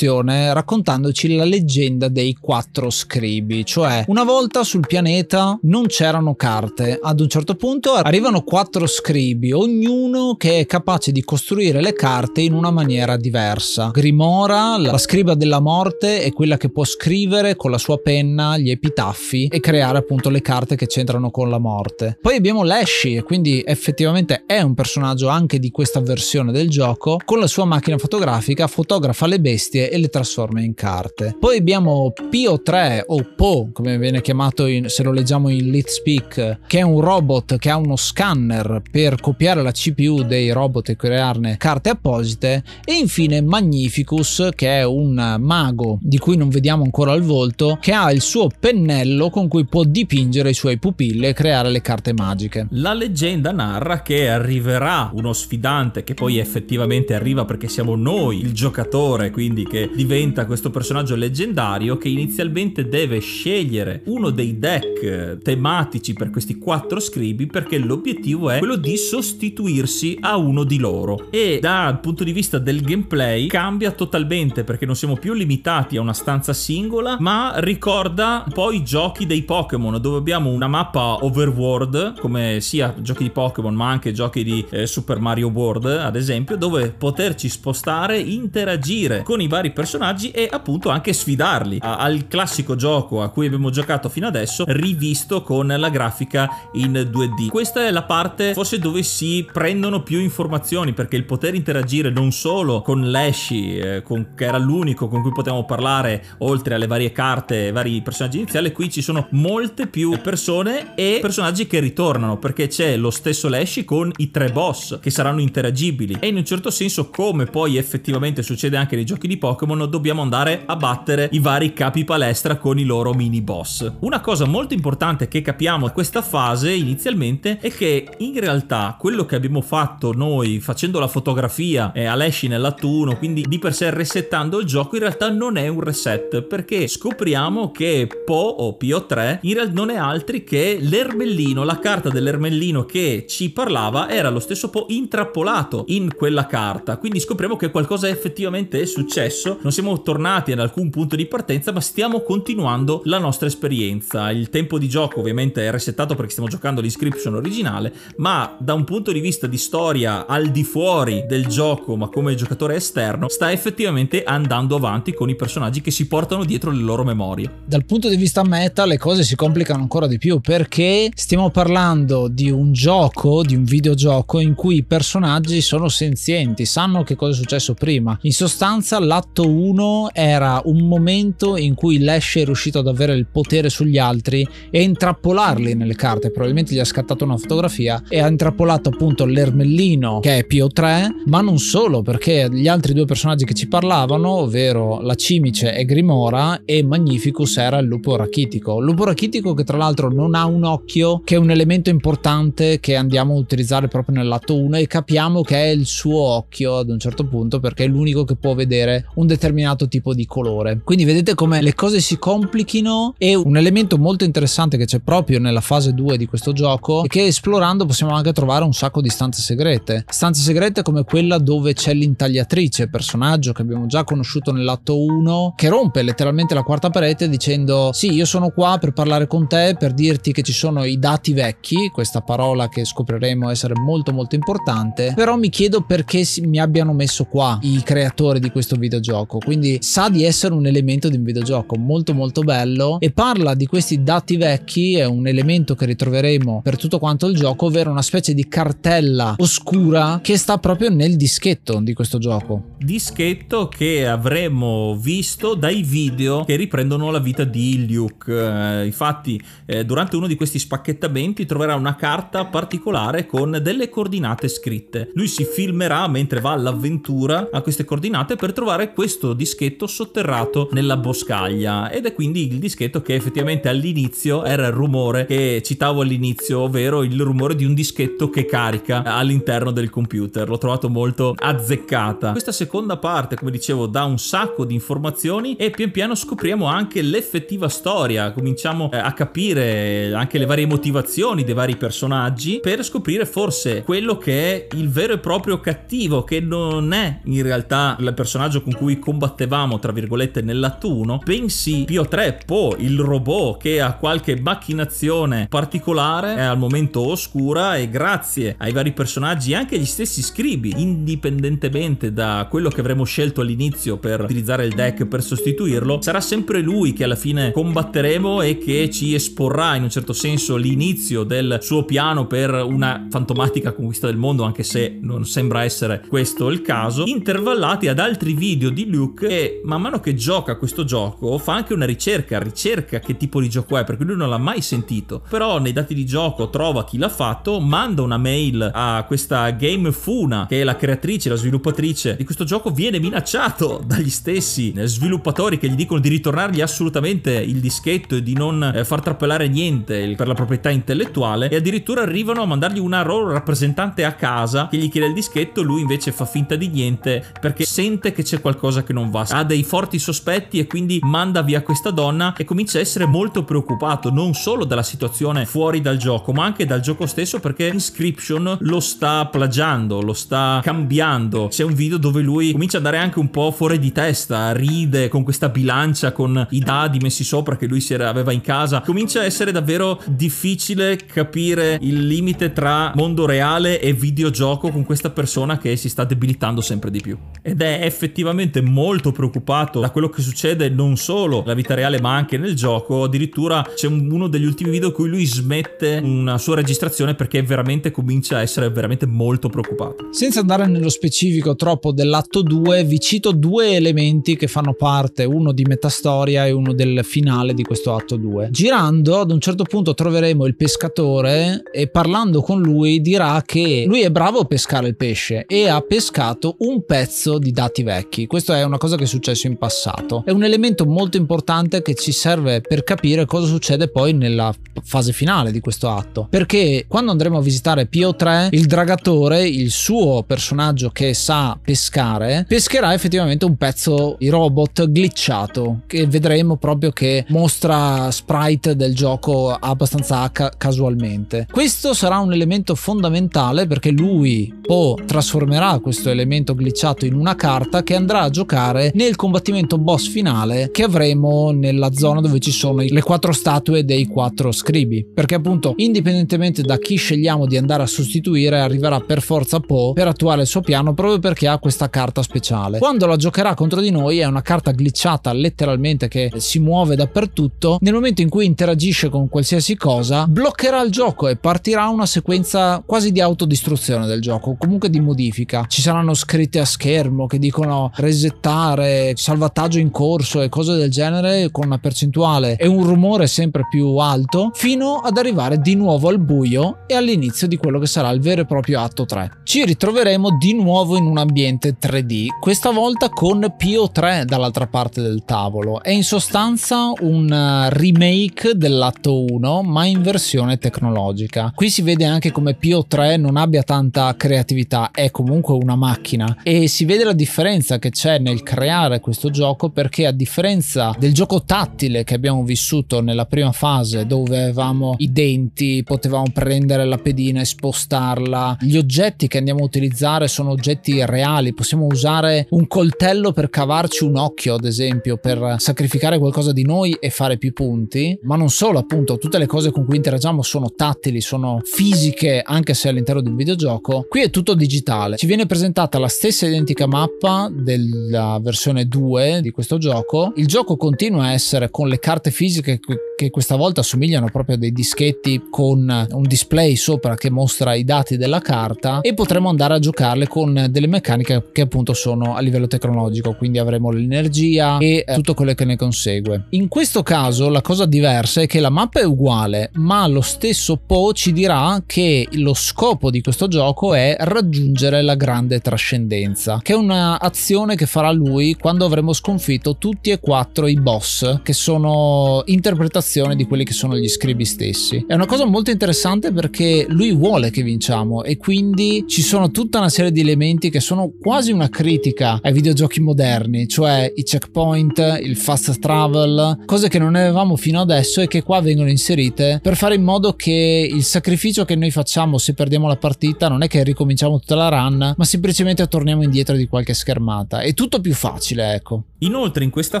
raccontandoci la leggenda dei quattro scribi, cioè una volta sul pianeta non c'erano carte. Ad un certo punto arrivano quattro scribi, ognuno che è capace di costruire le carte in una maniera diversa. Grimora, la scriba della morte, è quella che può scrivere con la sua penna gli epitaffi e creare appunto le carte che c'entrano con la morte. Poi abbiamo Leshy, quindi effettivamente è un personaggio anche di questa versione del gioco. Con la sua macchina fotografica fotografa le bestie e le trasforma in carte. Poi abbiamo Pio3 o Po, come viene chiamato in, se lo leggiamo in Lit Speak che è un robot che ha uno scanner per copiare la CPU dei robot e crearne carte apposite, e infine Magnificus, che è un mago di cui non vediamo ancora il volto, che ha il suo pennello con cui può dipingere i suoi pupilli e creare le carte magiche. La leggenda narra che arriverà uno sfidante che poi effettivamente arriva perché siamo noi il giocatore, quindi che diventa questo personaggio leggendario che inizialmente deve scegliere uno dei deck tematici per questi quattro scribi perché l'obiettivo è quello di sostituirsi a uno di loro. E dal punto di vista del gameplay cambia totalmente perché non siamo più limitati a una stanza singola ma ricorda un po' i giochi dei Pokémon dove abbiamo una mappa overworld come sia giochi di Pokémon ma anche giochi di eh, Super Mario World ad esempio dove poterci spostare interagire con i vari personaggi e appunto anche sfidarli a- al classico gioco a cui abbiamo giocato fino adesso rivisto con la grafica in 2D. Questa è la parte forse dove si prendono più informazioni perché il poter interagire non solo con Lashy, eh, che era l'unico con cui potevamo parlare oltre alle varie carte, vari personaggi iniziali, qui ci sono molte più persone e personaggi che ritornano perché c'è lo stesso Lashy con i tre boss che saranno interagibili e in un certo senso come poi effettivamente succede anche nei giochi di Pokémon dobbiamo andare a battere i vari capi palestra con i loro mini boss. Una cosa molto importante che capiamo a questa fase inizialmente è che in realtà quello che abbiamo fatto noi facendo la fotografia eh, all'esci nell'atto 1, quindi di per sé resettando il gioco, in realtà non è un reset perché scopriamo che Po o PO3 in realtà non è altri che l'ermellino, la carta dell'ermellino che ci parlava era lo stesso Po intrappolato in quella carta. Quindi scopriamo che qualcosa effettivamente è successo. Non siamo tornati ad alcun punto di partenza, ma stiamo continuando la nostra esperienza. Il tempo di gioco ovviamente è resettato perché stiamo giocando l'inscription originale, ma da un punto di vista di storia al di fuori del gioco, ma come giocatore esterno, sta effettivamente andando avanti con i personaggi che si portano dietro le loro memorie. Dal punto di vista meta le cose si complicano ancora di più perché stiamo parlando di un gioco, di un videogioco in cui i personaggi sono senzienti, sanno che cosa è successo prima. In sostanza l'atto 1 era un momento in cui Lash è riuscito ad avere il potere sugli altri e intrappolarli nelle carte, probabilmente gli ha scattato una fotografia e ha intrappolato appunto l'ermellino che è PO3, ma non solo perché gli altri due personaggi che ci parlavano, ovvero la cimice e Grimora e Magnificus era il lupo rachitico. Lupo rachitico che tra l'altro non ha un occhio, che è un elemento importante che andiamo a utilizzare proprio nell'atto 1 e capiamo che è il suo occhio ad un certo punto perché è l'unico che può vedere un determinato tipo di colore. Quindi vedete come le cose si complichino e un elemento molto interessante che c'è proprio nella fase 2 di questo gioco è che esplorando possiamo anche trovare un sacco di stanze segrete. Stanze segrete come quella dove c'è l'intagliatrice, personaggio che abbiamo già conosciuto nell'atto 1, che rompe letteralmente la quarta parete dicendo sì, io sono qua per parlare con te, per dirti che ci sono i dati vecchi, questa parola che scopriremo essere molto molto importante, però mi chiedo perché mi abbiano messo qua i creatori di questo videogioco, quindi sa di essere un elemento di un videogioco molto molto bello e parla di questi dati vecchi, è un elemento che ritroveremo per tutto quanto il gioco, ovvero una specie di cartella oscura che sta proprio nel dischetto di questo gioco. Dischetto che avremmo visto dai video che riprendono la vita di Luke. Eh, infatti, eh, durante uno di questi spacchettamenti troverà una carta particolare con delle coordinate scritte. Lui si filmerà mentre va all'avventura a queste coordinate per trovare questo dischetto sotterrato nella boscaglia ed è quindi il dischetto che effettivamente all'inizio era il rumore che citavo all'inizio, ovvero il rumore di un dischetto che carica all'interno del computer. L'ho trovato molto azzeccata. Questa seconda parte, come dicevo, dà un sacco di informazioni e pian piano scopriamo anche l'effettiva storia, cominciamo eh, a capire anche le varie motivazioni dei vari personaggi per scoprire forse quello che è il vero e proprio cattivo, che non è in realtà il personaggio con cui combattevamo, tra virgolette, nell'atto 1, bensì Pio 3 Po, il robot che ha qualche macchinazione particolare, è al momento oscura e grazie ai vari personaggi, anche agli stessi scribi, indipendentemente da quello che avremo scelto all'inizio per utilizzare il deck per sostituirlo, sarà sempre lui che alla fine combatteremo e che ci esporrà in un certo senso l'inizio del suo piano per una fantomatica conquista del mondo, anche se non sembra essere questo il caso, intervallati ad altri video di Luke e man mano che gioca questo gioco fa anche una ricerca, ricerca che tipo di gioco è, perché lui non l'ha mai sentito, però nei dati di gioco trova chi l'ha fatto, manda una mail a questa Game Funa, che è la creatrice, la sviluppatrice di questo gioco, viene minacciato dagli stessi sviluppatori che gli dicono di ritornargli assolutamente il dischetto e di non eh, far trappelare niente per la proprietà intellettuale e addirittura arrivano a mandargli una loro rappresentante a casa che gli chiede il dischetto, lui invece fa finta di niente perché sente che c'è qualcosa che non va, ha dei forti sospetti e quindi manda via questa donna e comincia a essere molto preoccupato non solo dalla situazione fuori dal gioco ma anche dal gioco stesso perché Inscription lo sta plagiando, lo sta cambiando. C'è un video dove lui comincia ad andare anche un po' fuori di testa, ride con questa bilancia con i dadi messi sopra che lui si era, aveva in casa. Comincia a essere davvero difficile capire il limite tra mondo reale e videogioco con questa persona che si sta debilitando sempre di più. Ed è effettivamente molto preoccupato da quello che succede non solo nella vita reale ma anche nel gioco. Addirittura c'è uno degli ultimi video in cui lui smette una sua registrazione perché veramente comincia a essere veramente molto preoccupato. Senza andare nello specifico troppo dell'atto 2, vi cito due elementi che fanno parte, uno di metastoria e uno del finale di questo atto 2. Girando, ad un certo punto troveremo il pescatore e parlando con lui dirà che lui è bravo a pescare il pesce e ha pescato un pezzo di dati vecchi. Questo è una cosa che è successo in passato. È un elemento molto importante che ci serve per capire cosa succede poi nella fase finale di questo atto. Perché quando andremo a visitare PO3, il dragatore, il suo personaggio che sa pescare, pescherà effettivamente un pezzo di robot glitchato che vedremo proprio che mostra sprite del gioco abbastanza ca- casualmente. Questo sarà un elemento fondamentale perché lui o trasformerà questo elemento glitchato in una carta che andrà a giocare nel combattimento boss finale che avremo nella zona dove ci sono le quattro statue dei quattro scribi. Perché appunto, indipendentemente da chi scegliamo di andare a sostituire, arriverà per forza Po per attuare il suo piano proprio perché ha questa carta speciale. Quando la giocherà contro di noi è una carta glitchata letteralmente che si muove dappertutto. Nel momento in cui interagisce con qualsiasi cosa, bloccherà il gioco e partirà una sequenza quasi di autodistruzione del gioco, comunque di modifica. Ci saranno scritte a schermo che dicono resettare, salvataggio in corso e cose del genere con una percentuale e un rumore sempre più alto fino ad arrivare di nuovo al buio e all'inizio di quello che sarà il vero e proprio atto 3. Ci ritroveremo di nuovo in un ambiente 3D, questa volta con PO3 dall'altra parte del tavolo. È in sostanza un eh, remake dell'atto 1 ma in versione tecnologica. Qui si vede anche come PO3 non abbia tanta creatività, è comunque una macchina e si vede la differenza che c'è nel creare questo gioco perché a differenza del gioco tattile che abbiamo vissuto nella prima fase dove avevamo i denti, potevamo prendere la pedina e spostarla, gli oggetti che andiamo a utilizzare sono oggetti reali, possiamo usare un coltello per cavarci un occhio ad esempio per sacrificare qualcosa di noi e fare più punti, ma non solo appunto. Tutte le cose con cui interagiamo sono tattili, sono fisiche anche se all'interno di un videogioco, qui è tutto digitale, ci viene presentata la stessa identica mappa della versione 2 di questo gioco, il gioco continua a essere con le carte fisiche che questa volta somigliano proprio a dei dischetti con un display sopra che mostra i dati della carta e potremo andare a giocarle con delle meccaniche che appunto sono a livello tecnologico, quindi avremo l'energia e eh, tutto quello che ne consegue. In questo caso la cosa diversa è che la mappa è uguale, ma lo stesso Po ci dirà che lo scopo di questo gioco è raggiungere la grande trascendenza, che è un'azione che farà lui quando avremo sconfitto tutti e quattro i boss, che sono interpretazioni di quelli che sono gli scribi stessi. È una cosa molto interessante perché lui vuole che vinciamo e quindi ci sono tutta una serie di elementi che sono quasi una critica ai videogiochi moderni, cioè i checkpoint, il fast travel, cose che non avevamo fino adesso e che qua vengono inserite per fare in modo che il sacrificio che noi facciamo se perdiamo la partita non è che ricominciamo tutta la run, ma semplicemente torniamo indietro di qualche schermata. È tutto più facile, ecco. Inoltre in questa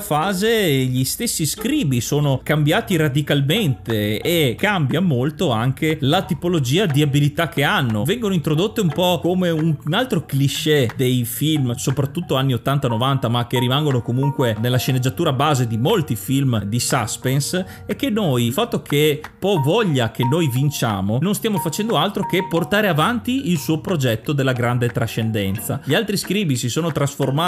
fase gli stessi scribi sono cambiati radicalmente e cambia molto anche la tipologia di abilità che hanno. Vengono introdotte un po' come un altro cliché dei film, soprattutto anni 80-90, ma che rimangono comunque nella sceneggiatura base di molti film di suspense, è che noi, il fatto che Po voglia che noi vinciamo, non stiamo facendo altro che portare avanti il suo progetto della grande trascendenza. Gli altri scribi si sono trasformati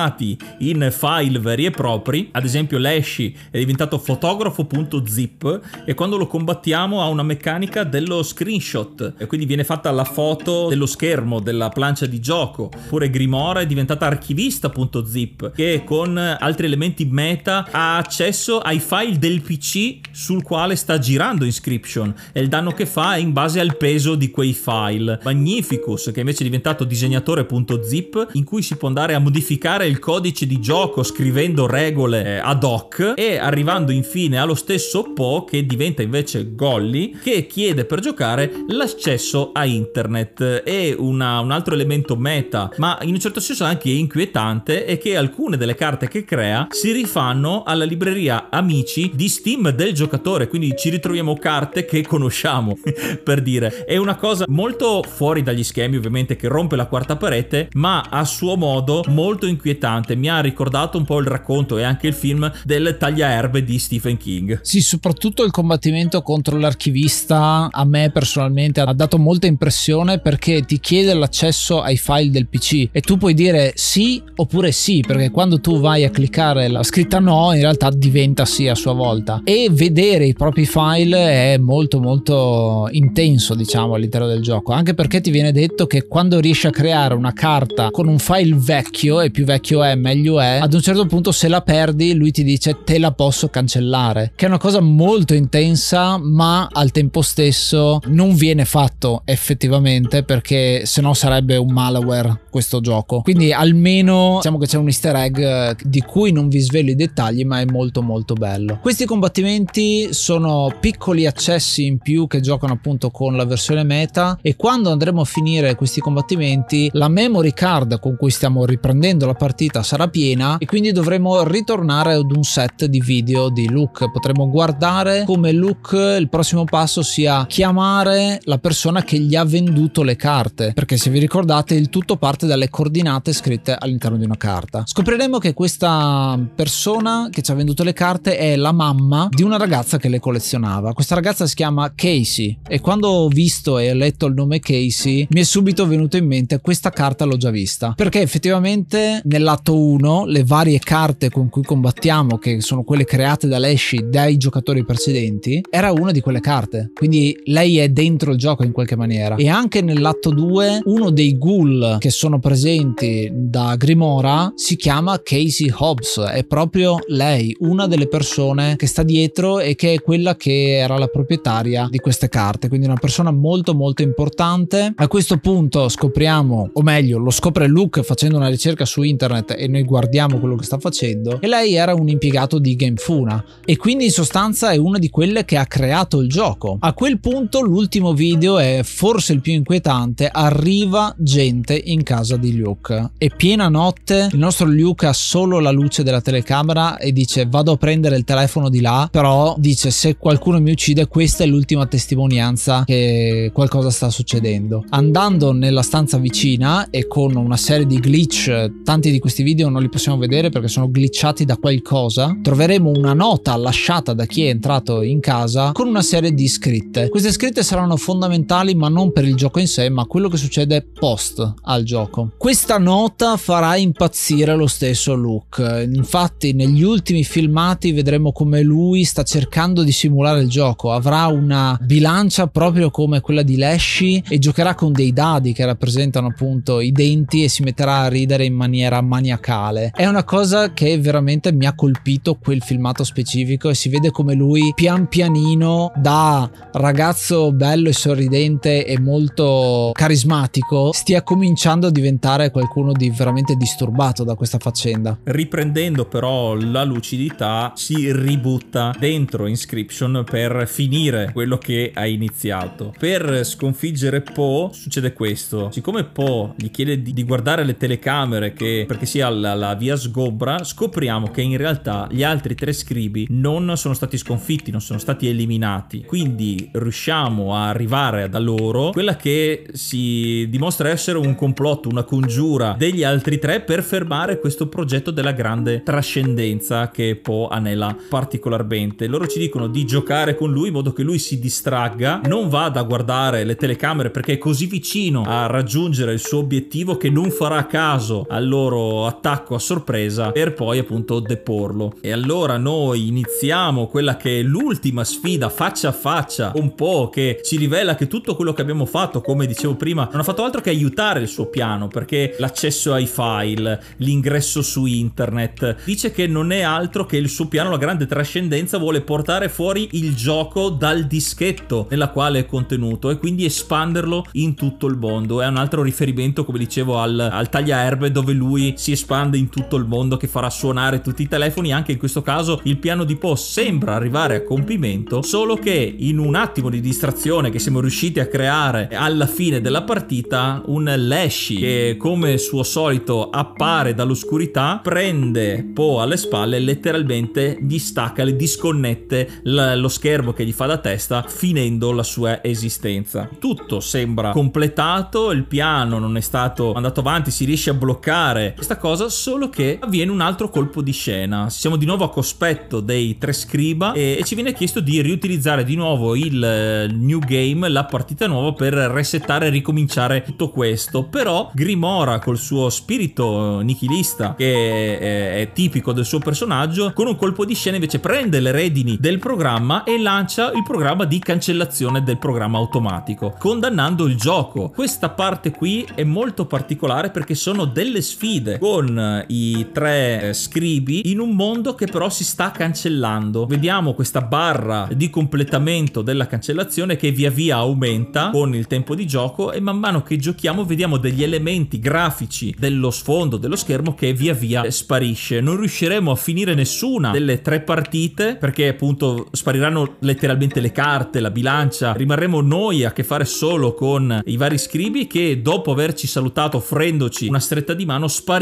in file veri e propri, ad esempio Leshy è diventato fotografo.zip e quando lo combattiamo ha una meccanica dello screenshot e quindi viene fatta la foto dello schermo della plancia di gioco, oppure Grimora è diventata archivista.zip che con altri elementi meta ha accesso ai file del PC sul quale sta girando Inscription e il danno che fa è in base al peso di quei file. Magnificus che invece è diventato disegnatore.zip in cui si può andare a modificare il codice di gioco scrivendo regole eh, ad hoc e arrivando infine allo stesso Po che diventa invece Golly che chiede per giocare l'accesso a internet. E una, un altro elemento meta ma in un certo senso anche inquietante è che alcune delle carte che crea si rifanno alla libreria amici di Steam del giocatore. Quindi ci ritroviamo carte che conosciamo per dire. È una cosa molto fuori dagli schemi ovviamente che rompe la quarta parete ma a suo modo molto inquietante mi ha ricordato un po' il racconto e anche il film del tagliaerbe di Stephen King. Sì soprattutto il combattimento contro l'archivista a me personalmente ha dato molta impressione perché ti chiede l'accesso ai file del PC e tu puoi dire sì oppure sì perché quando tu vai a cliccare la scritta no in realtà diventa sì a sua volta. E vedere i propri file è molto molto intenso diciamo all'interno del gioco. Anche perché ti viene detto che quando riesci a creare una carta con un file vecchio e più vecchio è meglio è ad un certo punto se la perdi lui ti dice te la posso cancellare che è una cosa molto intensa ma al tempo stesso non viene fatto effettivamente perché se no sarebbe un malware questo gioco. Quindi almeno diciamo che c'è un easter egg eh, di cui non vi svelo i dettagli, ma è molto molto bello. Questi combattimenti sono piccoli accessi in più che giocano appunto con la versione meta e quando andremo a finire questi combattimenti la memory card con cui stiamo riprendendo la partita sarà piena e quindi dovremo ritornare ad un set di video di Luke. Potremo guardare come Luke il prossimo passo sia chiamare la persona che gli ha venduto le carte, perché se vi ricordate il tutto parte dalle coordinate scritte all'interno di una carta. Scopriremo che questa persona che ci ha venduto le carte è la mamma di una ragazza che le collezionava. Questa ragazza si chiama Casey e quando ho visto e ho letto il nome Casey mi è subito venuto in mente questa carta l'ho già vista perché effettivamente nell'atto 1 le varie carte con cui combattiamo che sono quelle create da Leshy dai giocatori precedenti era una di quelle carte. Quindi lei è dentro il gioco in qualche maniera. E anche nell'atto 2 uno dei ghoul che sono presenti da Grimora si chiama Casey Hobbs. È proprio lei una delle persone che sta dietro e che è quella che era la proprietaria di queste carte. Quindi una persona molto molto importante. A questo punto scopriamo o meglio lo scopre Luke facendo una ricerca su internet e noi guardiamo quello che sta facendo e lei era un impiegato di Gamefuna e quindi in sostanza è una di quelle che ha creato il gioco. A quel punto l'ultimo video è forse il più inquietante arriva gente in casa di Luke. È piena notte il nostro Luke ha solo la luce della telecamera e dice vado a prendere il telefono di là però dice se qualcuno mi uccide questa è l'ultima testimonianza che qualcosa sta succedendo andando nella stanza vicina e con una serie di glitch tanti di questi video non li possiamo vedere perché sono glitchati da qualcosa. Troveremo una nota lasciata da chi è entrato in casa con una serie di scritte. Queste scritte saranno fondamentali ma non per il gioco in sé ma quello che succede post al gioco. Questa nota farà impazzire lo stesso Luke. Infatti negli ultimi filmati vedremo come lui sta cercando di simulare il gioco. Avrà una bilancia proprio come quella di Leshy e giocherà con dei dadi che rappresentano appunto i denti e si metterà a ridere in maniera maniacale. È una cosa che veramente mi ha colpito quel filmato specifico e si vede come lui pian pianino da ragazzo bello e sorridente e molto carismatico stia cominciando a diventare qualcuno di veramente disturbato da questa faccenda. Riprendendo però la lucidità si ributta dentro Inscription per finire quello che ha iniziato. Per sconfiggere Poe succede questo. Siccome Poe gli chiede di, di guardare le telecamere che, perché sia alla, alla via sgobbra scopriamo che in realtà gli altri tre scribi non sono stati sconfitti non sono stati eliminati. Quindi riusciamo a arrivare da loro quella che si dimostra essere un complotto una congiura degli altri tre per fermare questo progetto della grande trascendenza che Poe anela particolarmente. Loro ci dicono di giocare con lui in modo che lui si distragga non vada a guardare le telecamere perché è così vicino a raggiungere il suo obiettivo che non farà caso al loro attacco a sorpresa per poi appunto deporlo. E allora noi iniziamo quella che è l'ultima sfida faccia a faccia un po' che ci rivela che tutto quello che abbiamo fatto come dicevo prima non ha fatto altro che aiutare il suo piano perché l'accesso ai file l'ingresso su internet dice che non è altro che il suo piano la grande trascendenza vuole portare fuori il gioco dal dischetto nella quale è contenuto e quindi espanderlo in tutto il mondo. È un altro riferimento come dicevo al, al tagliaerbe dove lui si espande in tutto il mondo che farà suonare tutti i telefoni anche in questo caso il piano di Poe sembra arrivare a compimento solo che in un attimo di distrazione che siamo riusciti a creare alla fine della partita un Leshy che come suo solito appare dall'oscurità prende Poe alle spalle letteralmente gli stacca le disconnette lo schermo che gli fa da testa finendo la sua esistenza. Tutto sembra completato il piano non è stato andato avanti si riesce a bloccare questa cosa solo che avviene un altro colpo di scena. Siamo di nuovo a cospetto dei tre scriba e, e ci viene chiesto di riutilizzare di nuovo il uh, new game la partita nuova per resettare e ricominciare tutto questo. Però Grimora col suo spirito nichilista che è, è tipico del suo personaggio con un colpo di scena invece prende le redini del programma e lancia il programma di cancellazione del programma automatico condannando il gioco. Questa parte qui è molto particolare perché sono delle sfide con i tre scribi in un mondo che però si sta cancellando vediamo questa barra di completamento della cancellazione che via via aumenta con il tempo di gioco e man mano che giochiamo vediamo degli elementi grafici dello sfondo dello schermo che via via sparisce. Non riusciremo a finire nessuna delle tre partite perché appunto spariranno letteralmente le carte, la bilancia, rimarremo noi a che fare solo con i vari scribi che dopo averci salutato offrendoci una stretta di mano spariranno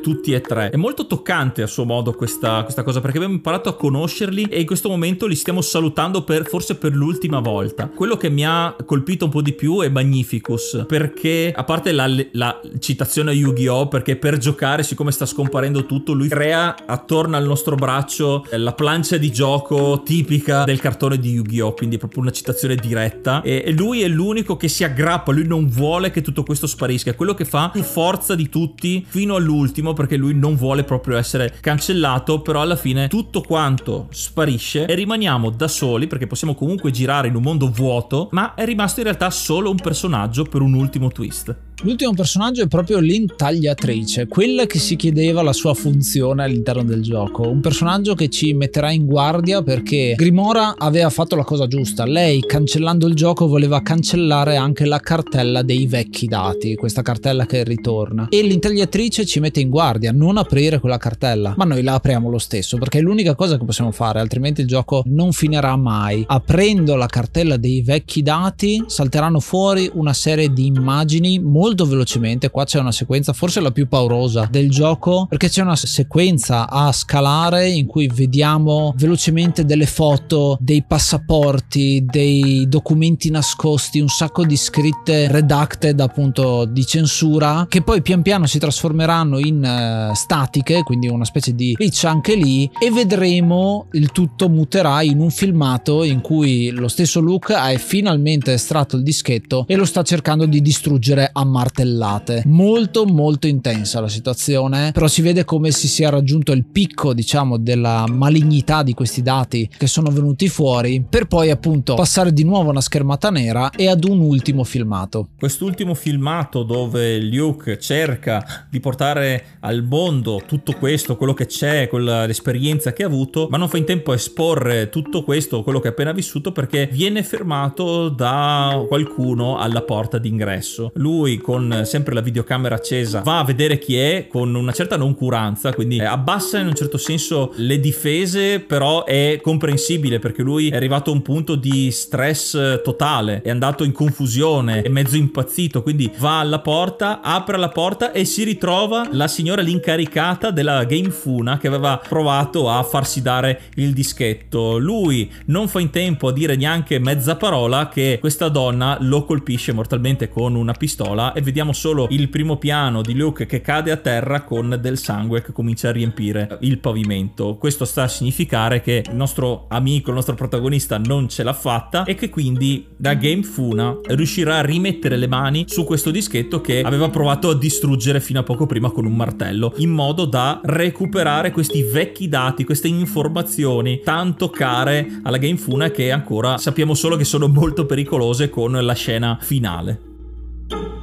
tutti e tre. È molto toccante a suo modo questa, questa cosa perché abbiamo imparato a conoscerli e in questo momento li stiamo salutando per forse per l'ultima volta. Quello che mi ha colpito un po' di più è Magnificus perché a parte la, la citazione a Yu-Gi-Oh perché per giocare siccome sta scomparendo tutto lui crea attorno al nostro braccio la plancia di gioco tipica del cartone di Yu-Gi-Oh quindi è proprio una citazione diretta e lui è l'unico che si aggrappa lui non vuole che tutto questo sparisca è quello che fa più forza di tutti fino all'ultimo perché lui non vuole proprio essere cancellato però alla fine tutto quanto sparisce e rimaniamo da soli perché possiamo comunque girare in un mondo vuoto ma è rimasto in realtà solo un personaggio per un ultimo twist L'ultimo personaggio è proprio l'intagliatrice, quella che si chiedeva la sua funzione all'interno del gioco. Un personaggio che ci metterà in guardia perché Grimora aveva fatto la cosa giusta. Lei, cancellando il gioco, voleva cancellare anche la cartella dei vecchi dati, questa cartella che ritorna. E l'intagliatrice ci mette in guardia, non aprire quella cartella. Ma noi la apriamo lo stesso perché è l'unica cosa che possiamo fare, altrimenti il gioco non finirà mai. Aprendo la cartella dei vecchi dati, salteranno fuori una serie di immagini molto velocemente. Qua c'è una sequenza, forse la più paurosa del gioco, perché c'è una sequenza a scalare in cui vediamo velocemente delle foto, dei passaporti, dei documenti nascosti, un sacco di scritte redacted appunto di censura, che poi pian piano si trasformeranno in uh, statiche, quindi una specie di glitch anche lì, e vedremo il tutto muterà in un filmato in cui lo stesso Luke ha finalmente estratto il dischetto e lo sta cercando di distruggere a martellate. Molto molto intensa la situazione, però si vede come si sia raggiunto il picco, diciamo, della malignità di questi dati che sono venuti fuori, per poi appunto passare di nuovo a una schermata nera e ad un ultimo filmato. Quest'ultimo filmato dove Luke cerca di portare al mondo tutto questo, quello che c'è, l'esperienza che ha avuto, ma non fa in tempo a esporre tutto questo, quello che ha appena vissuto, perché viene fermato da qualcuno alla porta d'ingresso. Lui con sempre la videocamera accesa va a vedere chi è con una certa noncuranza, quindi abbassa in un certo senso le difese, però è comprensibile perché lui è arrivato a un punto di stress totale, è andato in confusione, è mezzo impazzito, quindi va alla porta, apre la porta e si ritrova la signora l'incaricata della Game Funa che aveva provato a farsi dare il dischetto. Lui non fa in tempo a dire neanche mezza parola che questa donna lo colpisce mortalmente con una pistola e vediamo solo il primo piano di Luke che cade a terra con del sangue che comincia a riempire il pavimento. Questo sta a significare che il nostro amico, il nostro protagonista non ce l'ha fatta e che quindi da Game Funa riuscirà a rimettere le mani su questo dischetto che aveva provato a distruggere fino a poco prima con un martello, in modo da recuperare questi vecchi dati, queste informazioni tanto care alla Game Funa che ancora sappiamo solo che sono molto pericolose con la scena finale.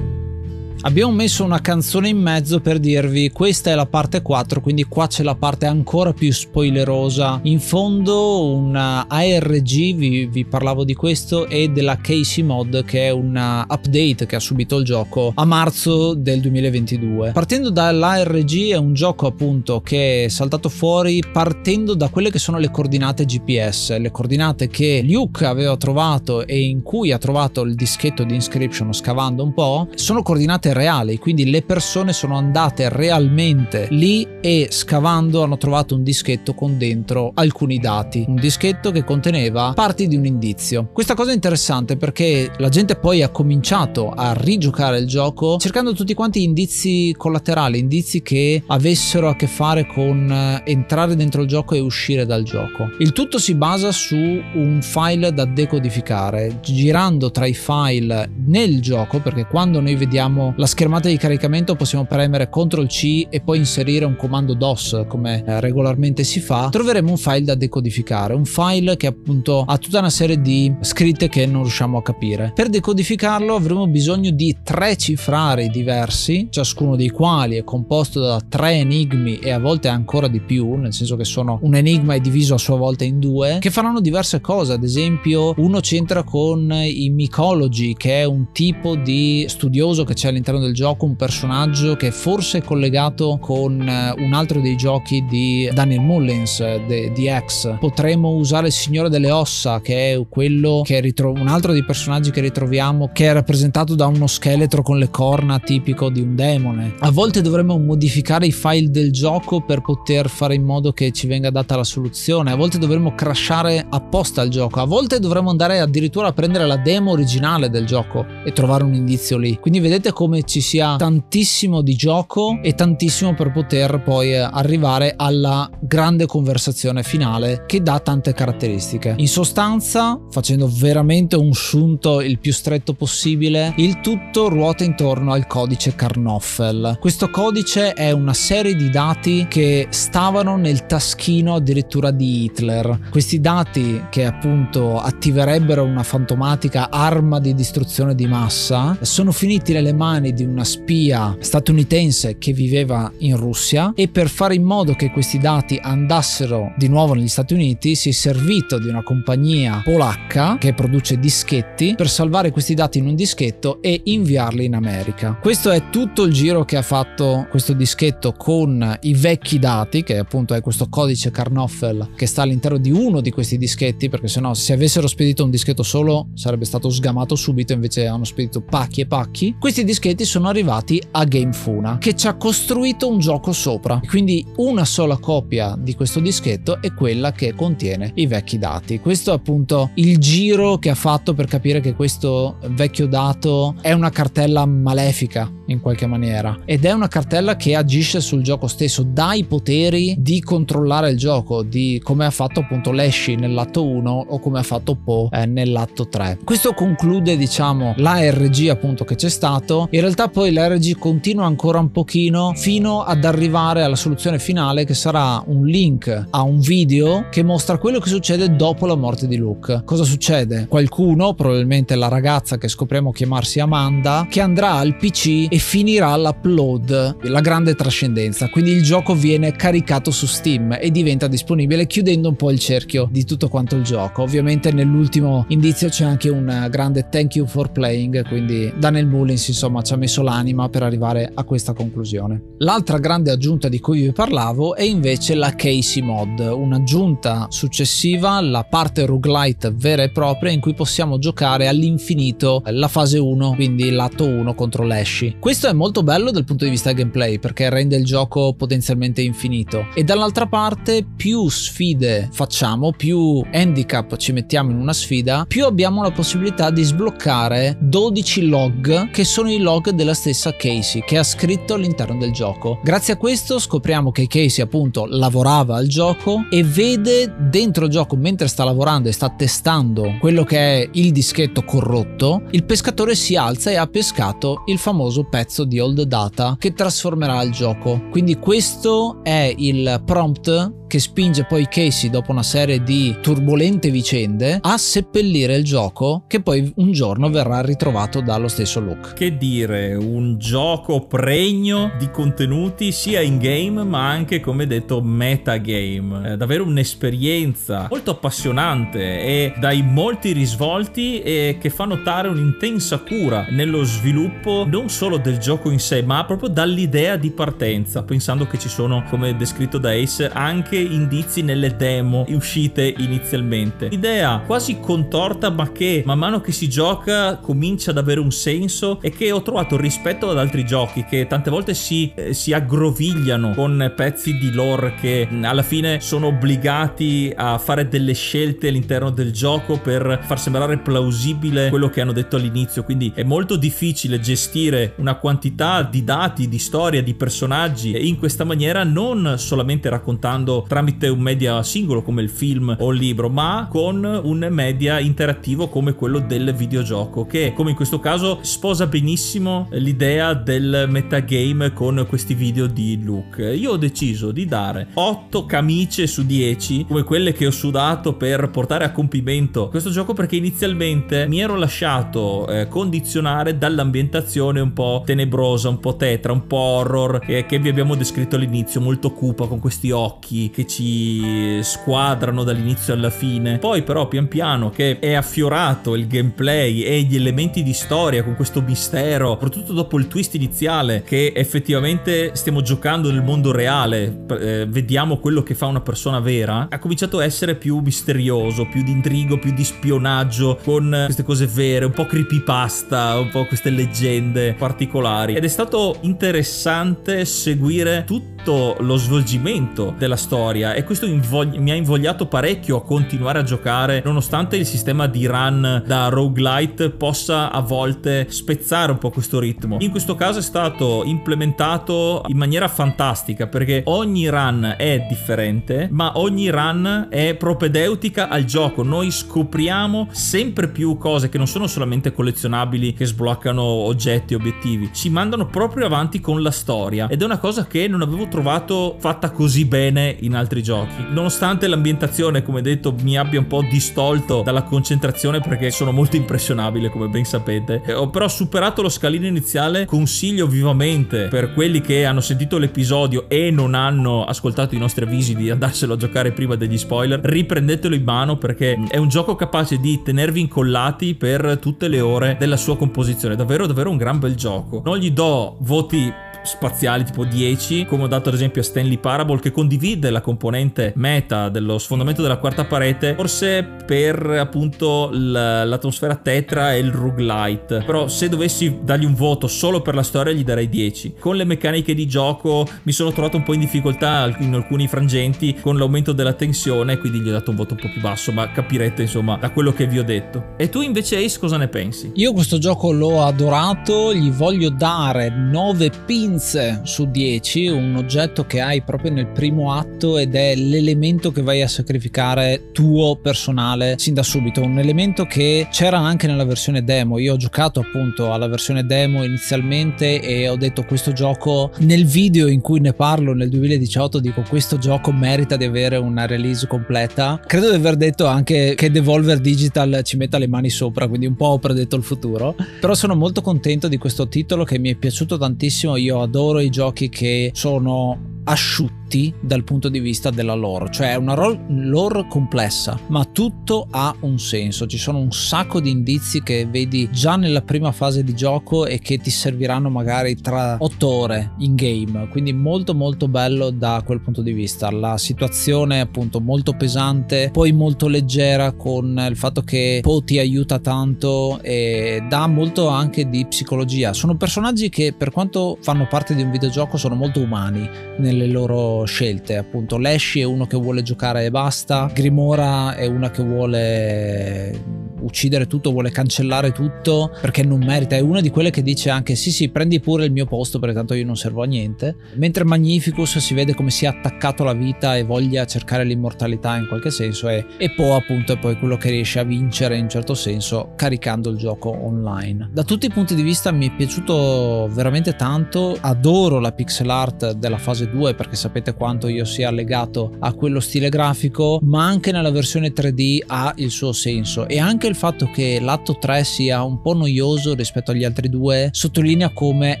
Abbiamo messo una canzone in mezzo per dirvi questa è la parte 4, quindi qua c'è la parte ancora più spoilerosa. In fondo una ARG, vi, vi parlavo di questo, e della Casey Mod che è una update che ha subito il gioco a marzo del 2022. Partendo dall'ARG è un gioco appunto che è saltato fuori partendo da quelle che sono le coordinate GPS, le coordinate che Luke aveva trovato e in cui ha trovato il dischetto di inscription scavando un po', sono coordinate reali, quindi le persone sono andate realmente lì e scavando hanno trovato un dischetto con dentro alcuni dati, un dischetto che conteneva parti di un indizio. Questa cosa è interessante perché la gente poi ha cominciato a rigiocare il gioco cercando tutti quanti indizi collaterali, indizi che avessero a che fare con eh, entrare dentro il gioco e uscire dal gioco. Il tutto si basa su un file da decodificare, girando tra i file nel gioco, perché quando noi vediamo la schermata di caricamento possiamo premere CTRL C e poi inserire un comando DOS come eh, regolarmente si fa, troveremo un file da decodificare, un file che appunto ha tutta una serie di scritte che non riusciamo a capire. Per decodificarlo avremo bisogno di tre cifrari diversi, ciascuno dei quali è composto da tre enigmi e a volte ancora di più, nel senso che sono un enigma è diviso a sua volta in due, che faranno diverse cose, ad esempio uno c'entra con i mycologi, che è un tipo di studioso che c'è all'interno del gioco, un personaggio che forse è collegato con eh, un altro dei giochi di Daniel Mullins, de, di X. Potremmo usare il Signore delle Ossa, che è quello che ritroviamo, un altro dei personaggi che ritroviamo, che è rappresentato da uno scheletro con le corna tipico di un demone. A volte dovremmo modificare i file del gioco per poter fare in modo che ci venga data la soluzione, a volte dovremmo crashare apposta il gioco, a volte dovremmo andare addirittura a prendere la demo originale del gioco e trovare un indizio lì. Quindi vedete come ci sia tantissimo di gioco e tantissimo per poter poi arrivare alla grande conversazione finale che dà tante caratteristiche. In sostanza, facendo veramente un sunto il più stretto possibile, il tutto ruota intorno al codice Karnoffel. Questo codice è una serie di dati che stavano nel taschino addirittura di Hitler. Questi dati che appunto attiverebbero una fantomatica arma di distruzione di massa sono finiti nelle mani di una spia statunitense che viveva in Russia e per fare in modo che questi dati andassero di nuovo negli Stati Uniti si è servito di una compagnia polacca che produce dischetti per salvare questi dati in un dischetto e inviarli in America. Questo è tutto il giro che ha fatto questo dischetto con i vecchi dati, che appunto è questo codice Karnoffel che sta all'interno di uno di questi dischetti, perché sennò se avessero spedito un dischetto solo sarebbe stato sgamato subito, invece hanno spedito pacchi e pacchi. Questi dischetti sono arrivati a Game Funa, che ci ha costruito un gioco sopra. Quindi una sola copia di questo dischetto è quella che contiene i vecchi dati. Questo è appunto il giro che ha fatto per capire che questo vecchio dato è una cartella malefica in qualche maniera ed è una cartella che agisce sul gioco stesso, dà i poteri di controllare il gioco, di come ha fatto appunto Leshy nell'atto 1 o come ha fatto Po eh, nell'atto 3. Questo conclude diciamo l'ARG appunto che c'è stato, in realtà poi l'ARG continua ancora un pochino fino ad arrivare alla soluzione finale che sarà un link a un video che mostra quello che succede dopo la morte di Luke. Cosa succede? Qualcuno, probabilmente la ragazza che scopriamo chiamarsi Amanda, che andrà al PC e finirà l'upload, la grande trascendenza. Quindi il gioco viene caricato su Steam e diventa disponibile chiudendo un po' il cerchio di tutto quanto il gioco. Ovviamente nell'ultimo indizio c'è anche un grande thank you for playing, quindi Daniel Mullins insomma ci ha messo l'anima per arrivare a questa conclusione. L'altra grande aggiunta di cui vi parlavo è invece la Casey mod, un'aggiunta successiva, la parte roguelite vera e propria in cui possiamo giocare all'infinito la fase 1, quindi l'atto 1 contro Lashy. Questo è molto bello dal punto di vista gameplay perché rende il gioco potenzialmente infinito e dall'altra parte più sfide facciamo, più handicap ci mettiamo in una sfida, più abbiamo la possibilità di sbloccare 12 log che sono i log della stessa Casey che ha scritto all'interno del gioco. Grazie a questo scopriamo che Casey appunto lavorava al gioco e vede dentro il gioco mentre sta lavorando e sta testando quello che è il dischetto corrotto, il pescatore si alza e ha pescato il famoso pezzo di old data che trasformerà il gioco. Quindi questo è il prompt che spinge poi Casey dopo una serie di turbolente vicende a seppellire il gioco che poi un giorno verrà ritrovato dallo stesso Luke. Che dire, un gioco pregno di contenuti sia in game ma anche come detto metagame, è davvero un'esperienza molto appassionante e dai molti risvolti e che fa notare un'intensa cura nello sviluppo non solo del gioco in sé ma proprio dall'idea di partenza pensando che ci sono come descritto da Ace anche indizi nelle demo uscite inizialmente. Idea quasi contorta ma che man mano che si gioca comincia ad avere un senso e che ho trovato rispetto ad altri giochi che tante volte si, eh, si aggrovigliano con pezzi di lore che alla fine sono obbligati a fare delle scelte all'interno del gioco per far sembrare plausibile quello che hanno detto all'inizio. Quindi è molto difficile gestire una quantità di dati, di storia, di personaggi in questa maniera non solamente raccontando tramite un media singolo come il film o il libro, ma con un media interattivo come quello del videogioco che come in questo caso sposa benissimo l'idea del metagame con questi video di Luke. Io ho deciso di dare 8 camicie su 10 come quelle che ho sudato per portare a compimento questo gioco perché inizialmente mi ero lasciato eh, condizionare dall'ambientazione un po' tenebrosa, un po' tetra, un po' horror che, che vi abbiamo descritto all'inizio, molto cupa con questi occhi che ci squadrano dall'inizio alla fine. Poi però pian piano che è affiorato il gameplay e gli elementi di storia con questo mistero, soprattutto dopo il twist iniziale che effettivamente stiamo giocando nel mondo reale, eh, vediamo quello che fa una persona vera, ha cominciato a essere più misterioso, più di intrigo, più di spionaggio, con queste cose vere, un po' creepypasta, un po' queste leggende particolari. Ed è stato interessante seguire tutto tutto lo svolgimento della storia e questo invogli- mi ha invogliato parecchio a continuare a giocare nonostante il sistema di run da roguelite possa a volte spezzare un po' questo ritmo. In questo caso è stato implementato in maniera fantastica perché ogni run è differente ma ogni run è propedeutica al gioco. Noi scopriamo sempre più cose che non sono solamente collezionabili che sbloccano oggetti e obiettivi, ci mandano proprio avanti con la storia ed è una cosa che non avevo trovato fatta così bene in altri giochi. Nonostante l'ambientazione, come detto, mi abbia un po' distolto dalla concentrazione perché sono molto impressionabile, come ben sapete. Eh, ho però superato lo scalino iniziale, consiglio vivamente per quelli che hanno sentito l'episodio e non hanno ascoltato i nostri avvisi di andarselo a giocare prima degli spoiler, riprendetelo in mano perché è un gioco capace di tenervi incollati per tutte le ore della sua composizione. Davvero, davvero un gran bel gioco. Non gli do voti spaziali tipo 10, come ho dato ad esempio a Stanley Parable che condivide la componente meta dello sfondamento della quarta parete, forse per appunto l'atmosfera tetra e il roguelite. Però se dovessi dargli un voto solo per la storia gli darei 10. Con le meccaniche di gioco mi sono trovato un po' in difficoltà in alcuni frangenti con l'aumento della tensione, quindi gli ho dato un voto un po' più basso, ma capirete insomma da quello che vi ho detto. E tu invece Ace cosa ne pensi? Io questo gioco l'ho adorato, gli voglio dare 9 pin pinze su 10, un oggetto che hai proprio nel primo atto ed è l'elemento che vai a sacrificare tuo personale sin da subito, un elemento che c'era anche nella versione demo. Io ho giocato appunto alla versione demo inizialmente e ho detto questo gioco nel video in cui ne parlo nel 2018 dico questo gioco merita di avere una release completa. Credo di aver detto anche che Devolver Digital ci metta le mani sopra, quindi un po' ho predetto il futuro. Però sono molto contento di questo titolo che mi è piaciuto tantissimo. Io adoro i giochi che sono asciutti dal punto di vista della lore, cioè è una lore complessa, ma tutto ha un senso. Ci sono un sacco di indizi che vedi già nella prima fase di gioco e che ti serviranno magari tra otto ore in game, quindi molto molto bello da quel punto di vista. La situazione è appunto molto pesante, poi molto leggera con il fatto che Po ti aiuta tanto e dà molto anche di psicologia. Sono personaggi che per quanto fanno parte di un videogioco sono molto umani nelle loro scelte. Appunto, Leshy è uno che vuole giocare e basta, Grimora è una che vuole uccidere tutto, vuole cancellare tutto perché non merita. È una di quelle che dice anche sì sì prendi pure il mio posto perché tanto io non servo a niente. Mentre Magnificus si vede come sia attaccato alla vita e voglia cercare l'immortalità in qualche senso e, e Poe appunto è poi quello che riesce a vincere in certo senso caricando il gioco online. Da tutti i punti di vista mi è piaciuto veramente tanto, adoro la pixel art della fase 2 perché sapete quanto io sia legato a quello stile grafico, ma anche nella versione 3D ha il suo senso e anche il fatto che l'atto 3 sia un po' noioso rispetto agli altri due sottolinea come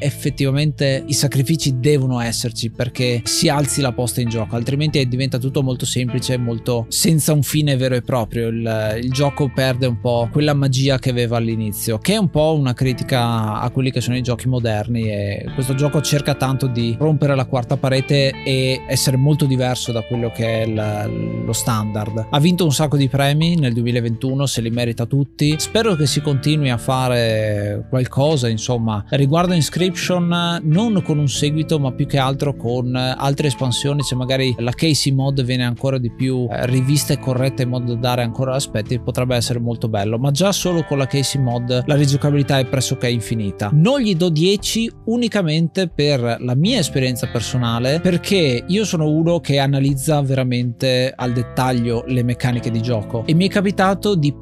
effettivamente i sacrifici devono esserci perché si alzi la posta in gioco, altrimenti diventa tutto molto semplice, molto senza un fine vero e proprio. Il, il gioco perde un po' quella magia che aveva all'inizio, che è un po' una critica a quelli che sono i giochi moderni e questo gioco cerca tanto di rompere la quarta parete e essere molto diverso da quello che è il, lo standard. Ha vinto un sacco di premi nel 2021, se li merita tutti. Spero che si continui a fare qualcosa, insomma, riguardo Inscription, non con un seguito, ma più che altro con altre espansioni, se magari la Casey mod viene ancora di più eh, rivista e corretta in modo da dare ancora aspetti, potrebbe essere molto bello, ma già solo con la Casey mod la rigiocabilità è pressoché infinita. Non gli do 10 unicamente per la mia esperienza personale, perché io sono uno che analizza veramente al dettaglio le meccaniche di gioco e mi è capitato di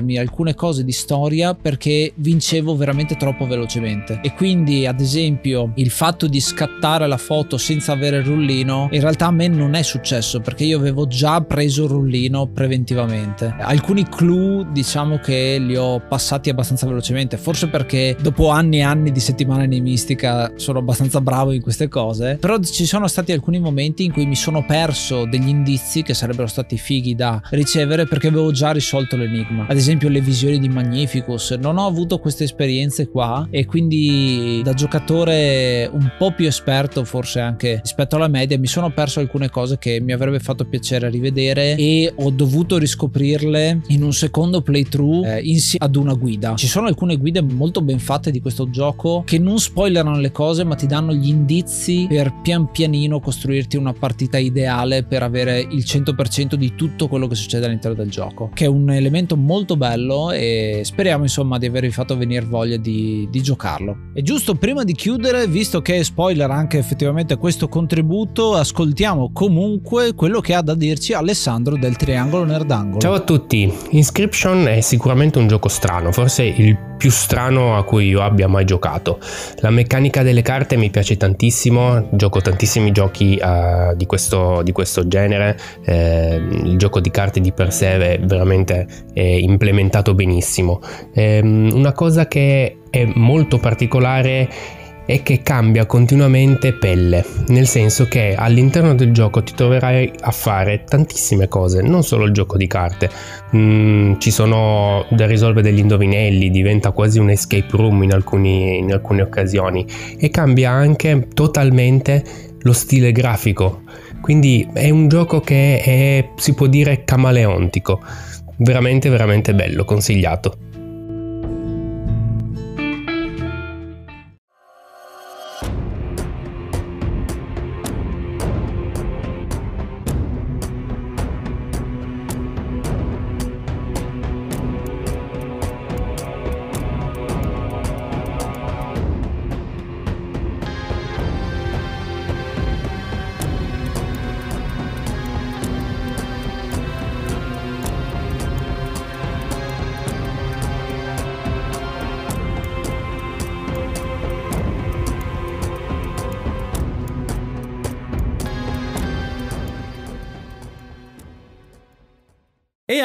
perdermi alcune cose di storia perché vincevo veramente troppo velocemente. E quindi ad esempio il fatto di scattare la foto senza avere il rullino in realtà a me non è successo perché io avevo già preso il rullino preventivamente. Alcuni clue diciamo che li ho passati abbastanza velocemente forse perché dopo anni e anni di nei Mistica sono abbastanza bravo in queste cose però ci sono stati alcuni momenti in cui mi sono perso degli indizi che sarebbero stati fighi da ricevere perché avevo già risolto l'enigma. Ad esempio le visioni di Magnificus. Non ho avuto queste esperienze qua e quindi da giocatore un po' più esperto forse anche rispetto alla media mi sono perso alcune cose che mi avrebbe fatto piacere rivedere e ho dovuto riscoprirle in un secondo playthrough eh, insieme ad una guida. Ci sono alcune guide molto ben fatte di questo gioco che non spoilerano le cose ma ti danno gli indizi per pian pianino costruirti una partita ideale per avere il 100% di tutto quello che succede all'interno del gioco che è un elemento molto bello e speriamo insomma di avervi fatto venire voglia di, di giocarlo. E giusto prima di chiudere visto che spoiler anche effettivamente questo contributo ascoltiamo comunque quello che ha da dirci Alessandro del Triangolo Nerdangolo. Ciao a tutti. Inscription è sicuramente un gioco strano forse il più strano a cui io abbia mai giocato. La meccanica delle carte mi piace tantissimo, gioco tantissimi giochi uh, di, questo, di, questo, genere, eh, il gioco di carte di per sé è veramente è implementato benissimo. Eh, una cosa che è molto particolare è che cambia continuamente pelle, nel senso che all'interno del gioco ti troverai a fare tantissime cose, non solo il gioco di carte, mm, ci sono da risolvere degli indovinelli, diventa quasi un escape room in, alcuni, in alcune occasioni e cambia anche totalmente lo stile grafico, quindi è un gioco che è, si può dire camaleontico, veramente veramente bello, consigliato.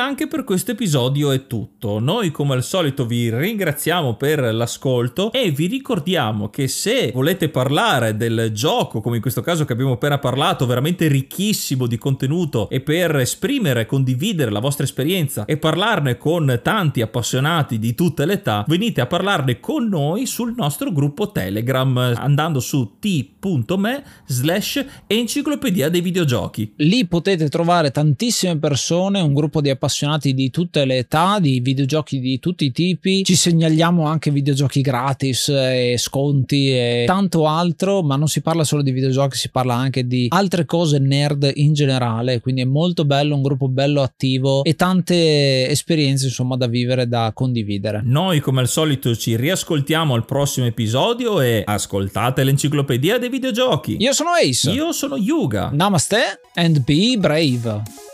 Anche per questo episodio è tutto. Noi come al solito vi ringraziamo per l'ascolto e vi ricordiamo che se volete parlare del gioco, come in questo caso che abbiamo appena parlato, veramente ricchissimo di contenuto e per esprimere, condividere la vostra esperienza e parlarne con tanti appassionati di tutte le età, venite a parlarne con noi sul nostro gruppo Telegram andando su t.me slash enciclopedia dei videogiochi. Lì potete trovare tantissime persone, un gruppo di appassionati di tutte le età, di videogiochi di tutti i tipi. Ci segnaliamo anche videogiochi gratis e sconti e tanto altro, ma non si parla solo di videogiochi, si parla anche di altre cose nerd in generale. Quindi è molto bello, un gruppo bello attivo e tante esperienze insomma da vivere, da condividere. Noi come al solito ci riascoltiamo al prossimo episodio e ascoltate l'enciclopedia dei videogiochi. Io sono Ace. Io sono Yuga. Namaste and be brave.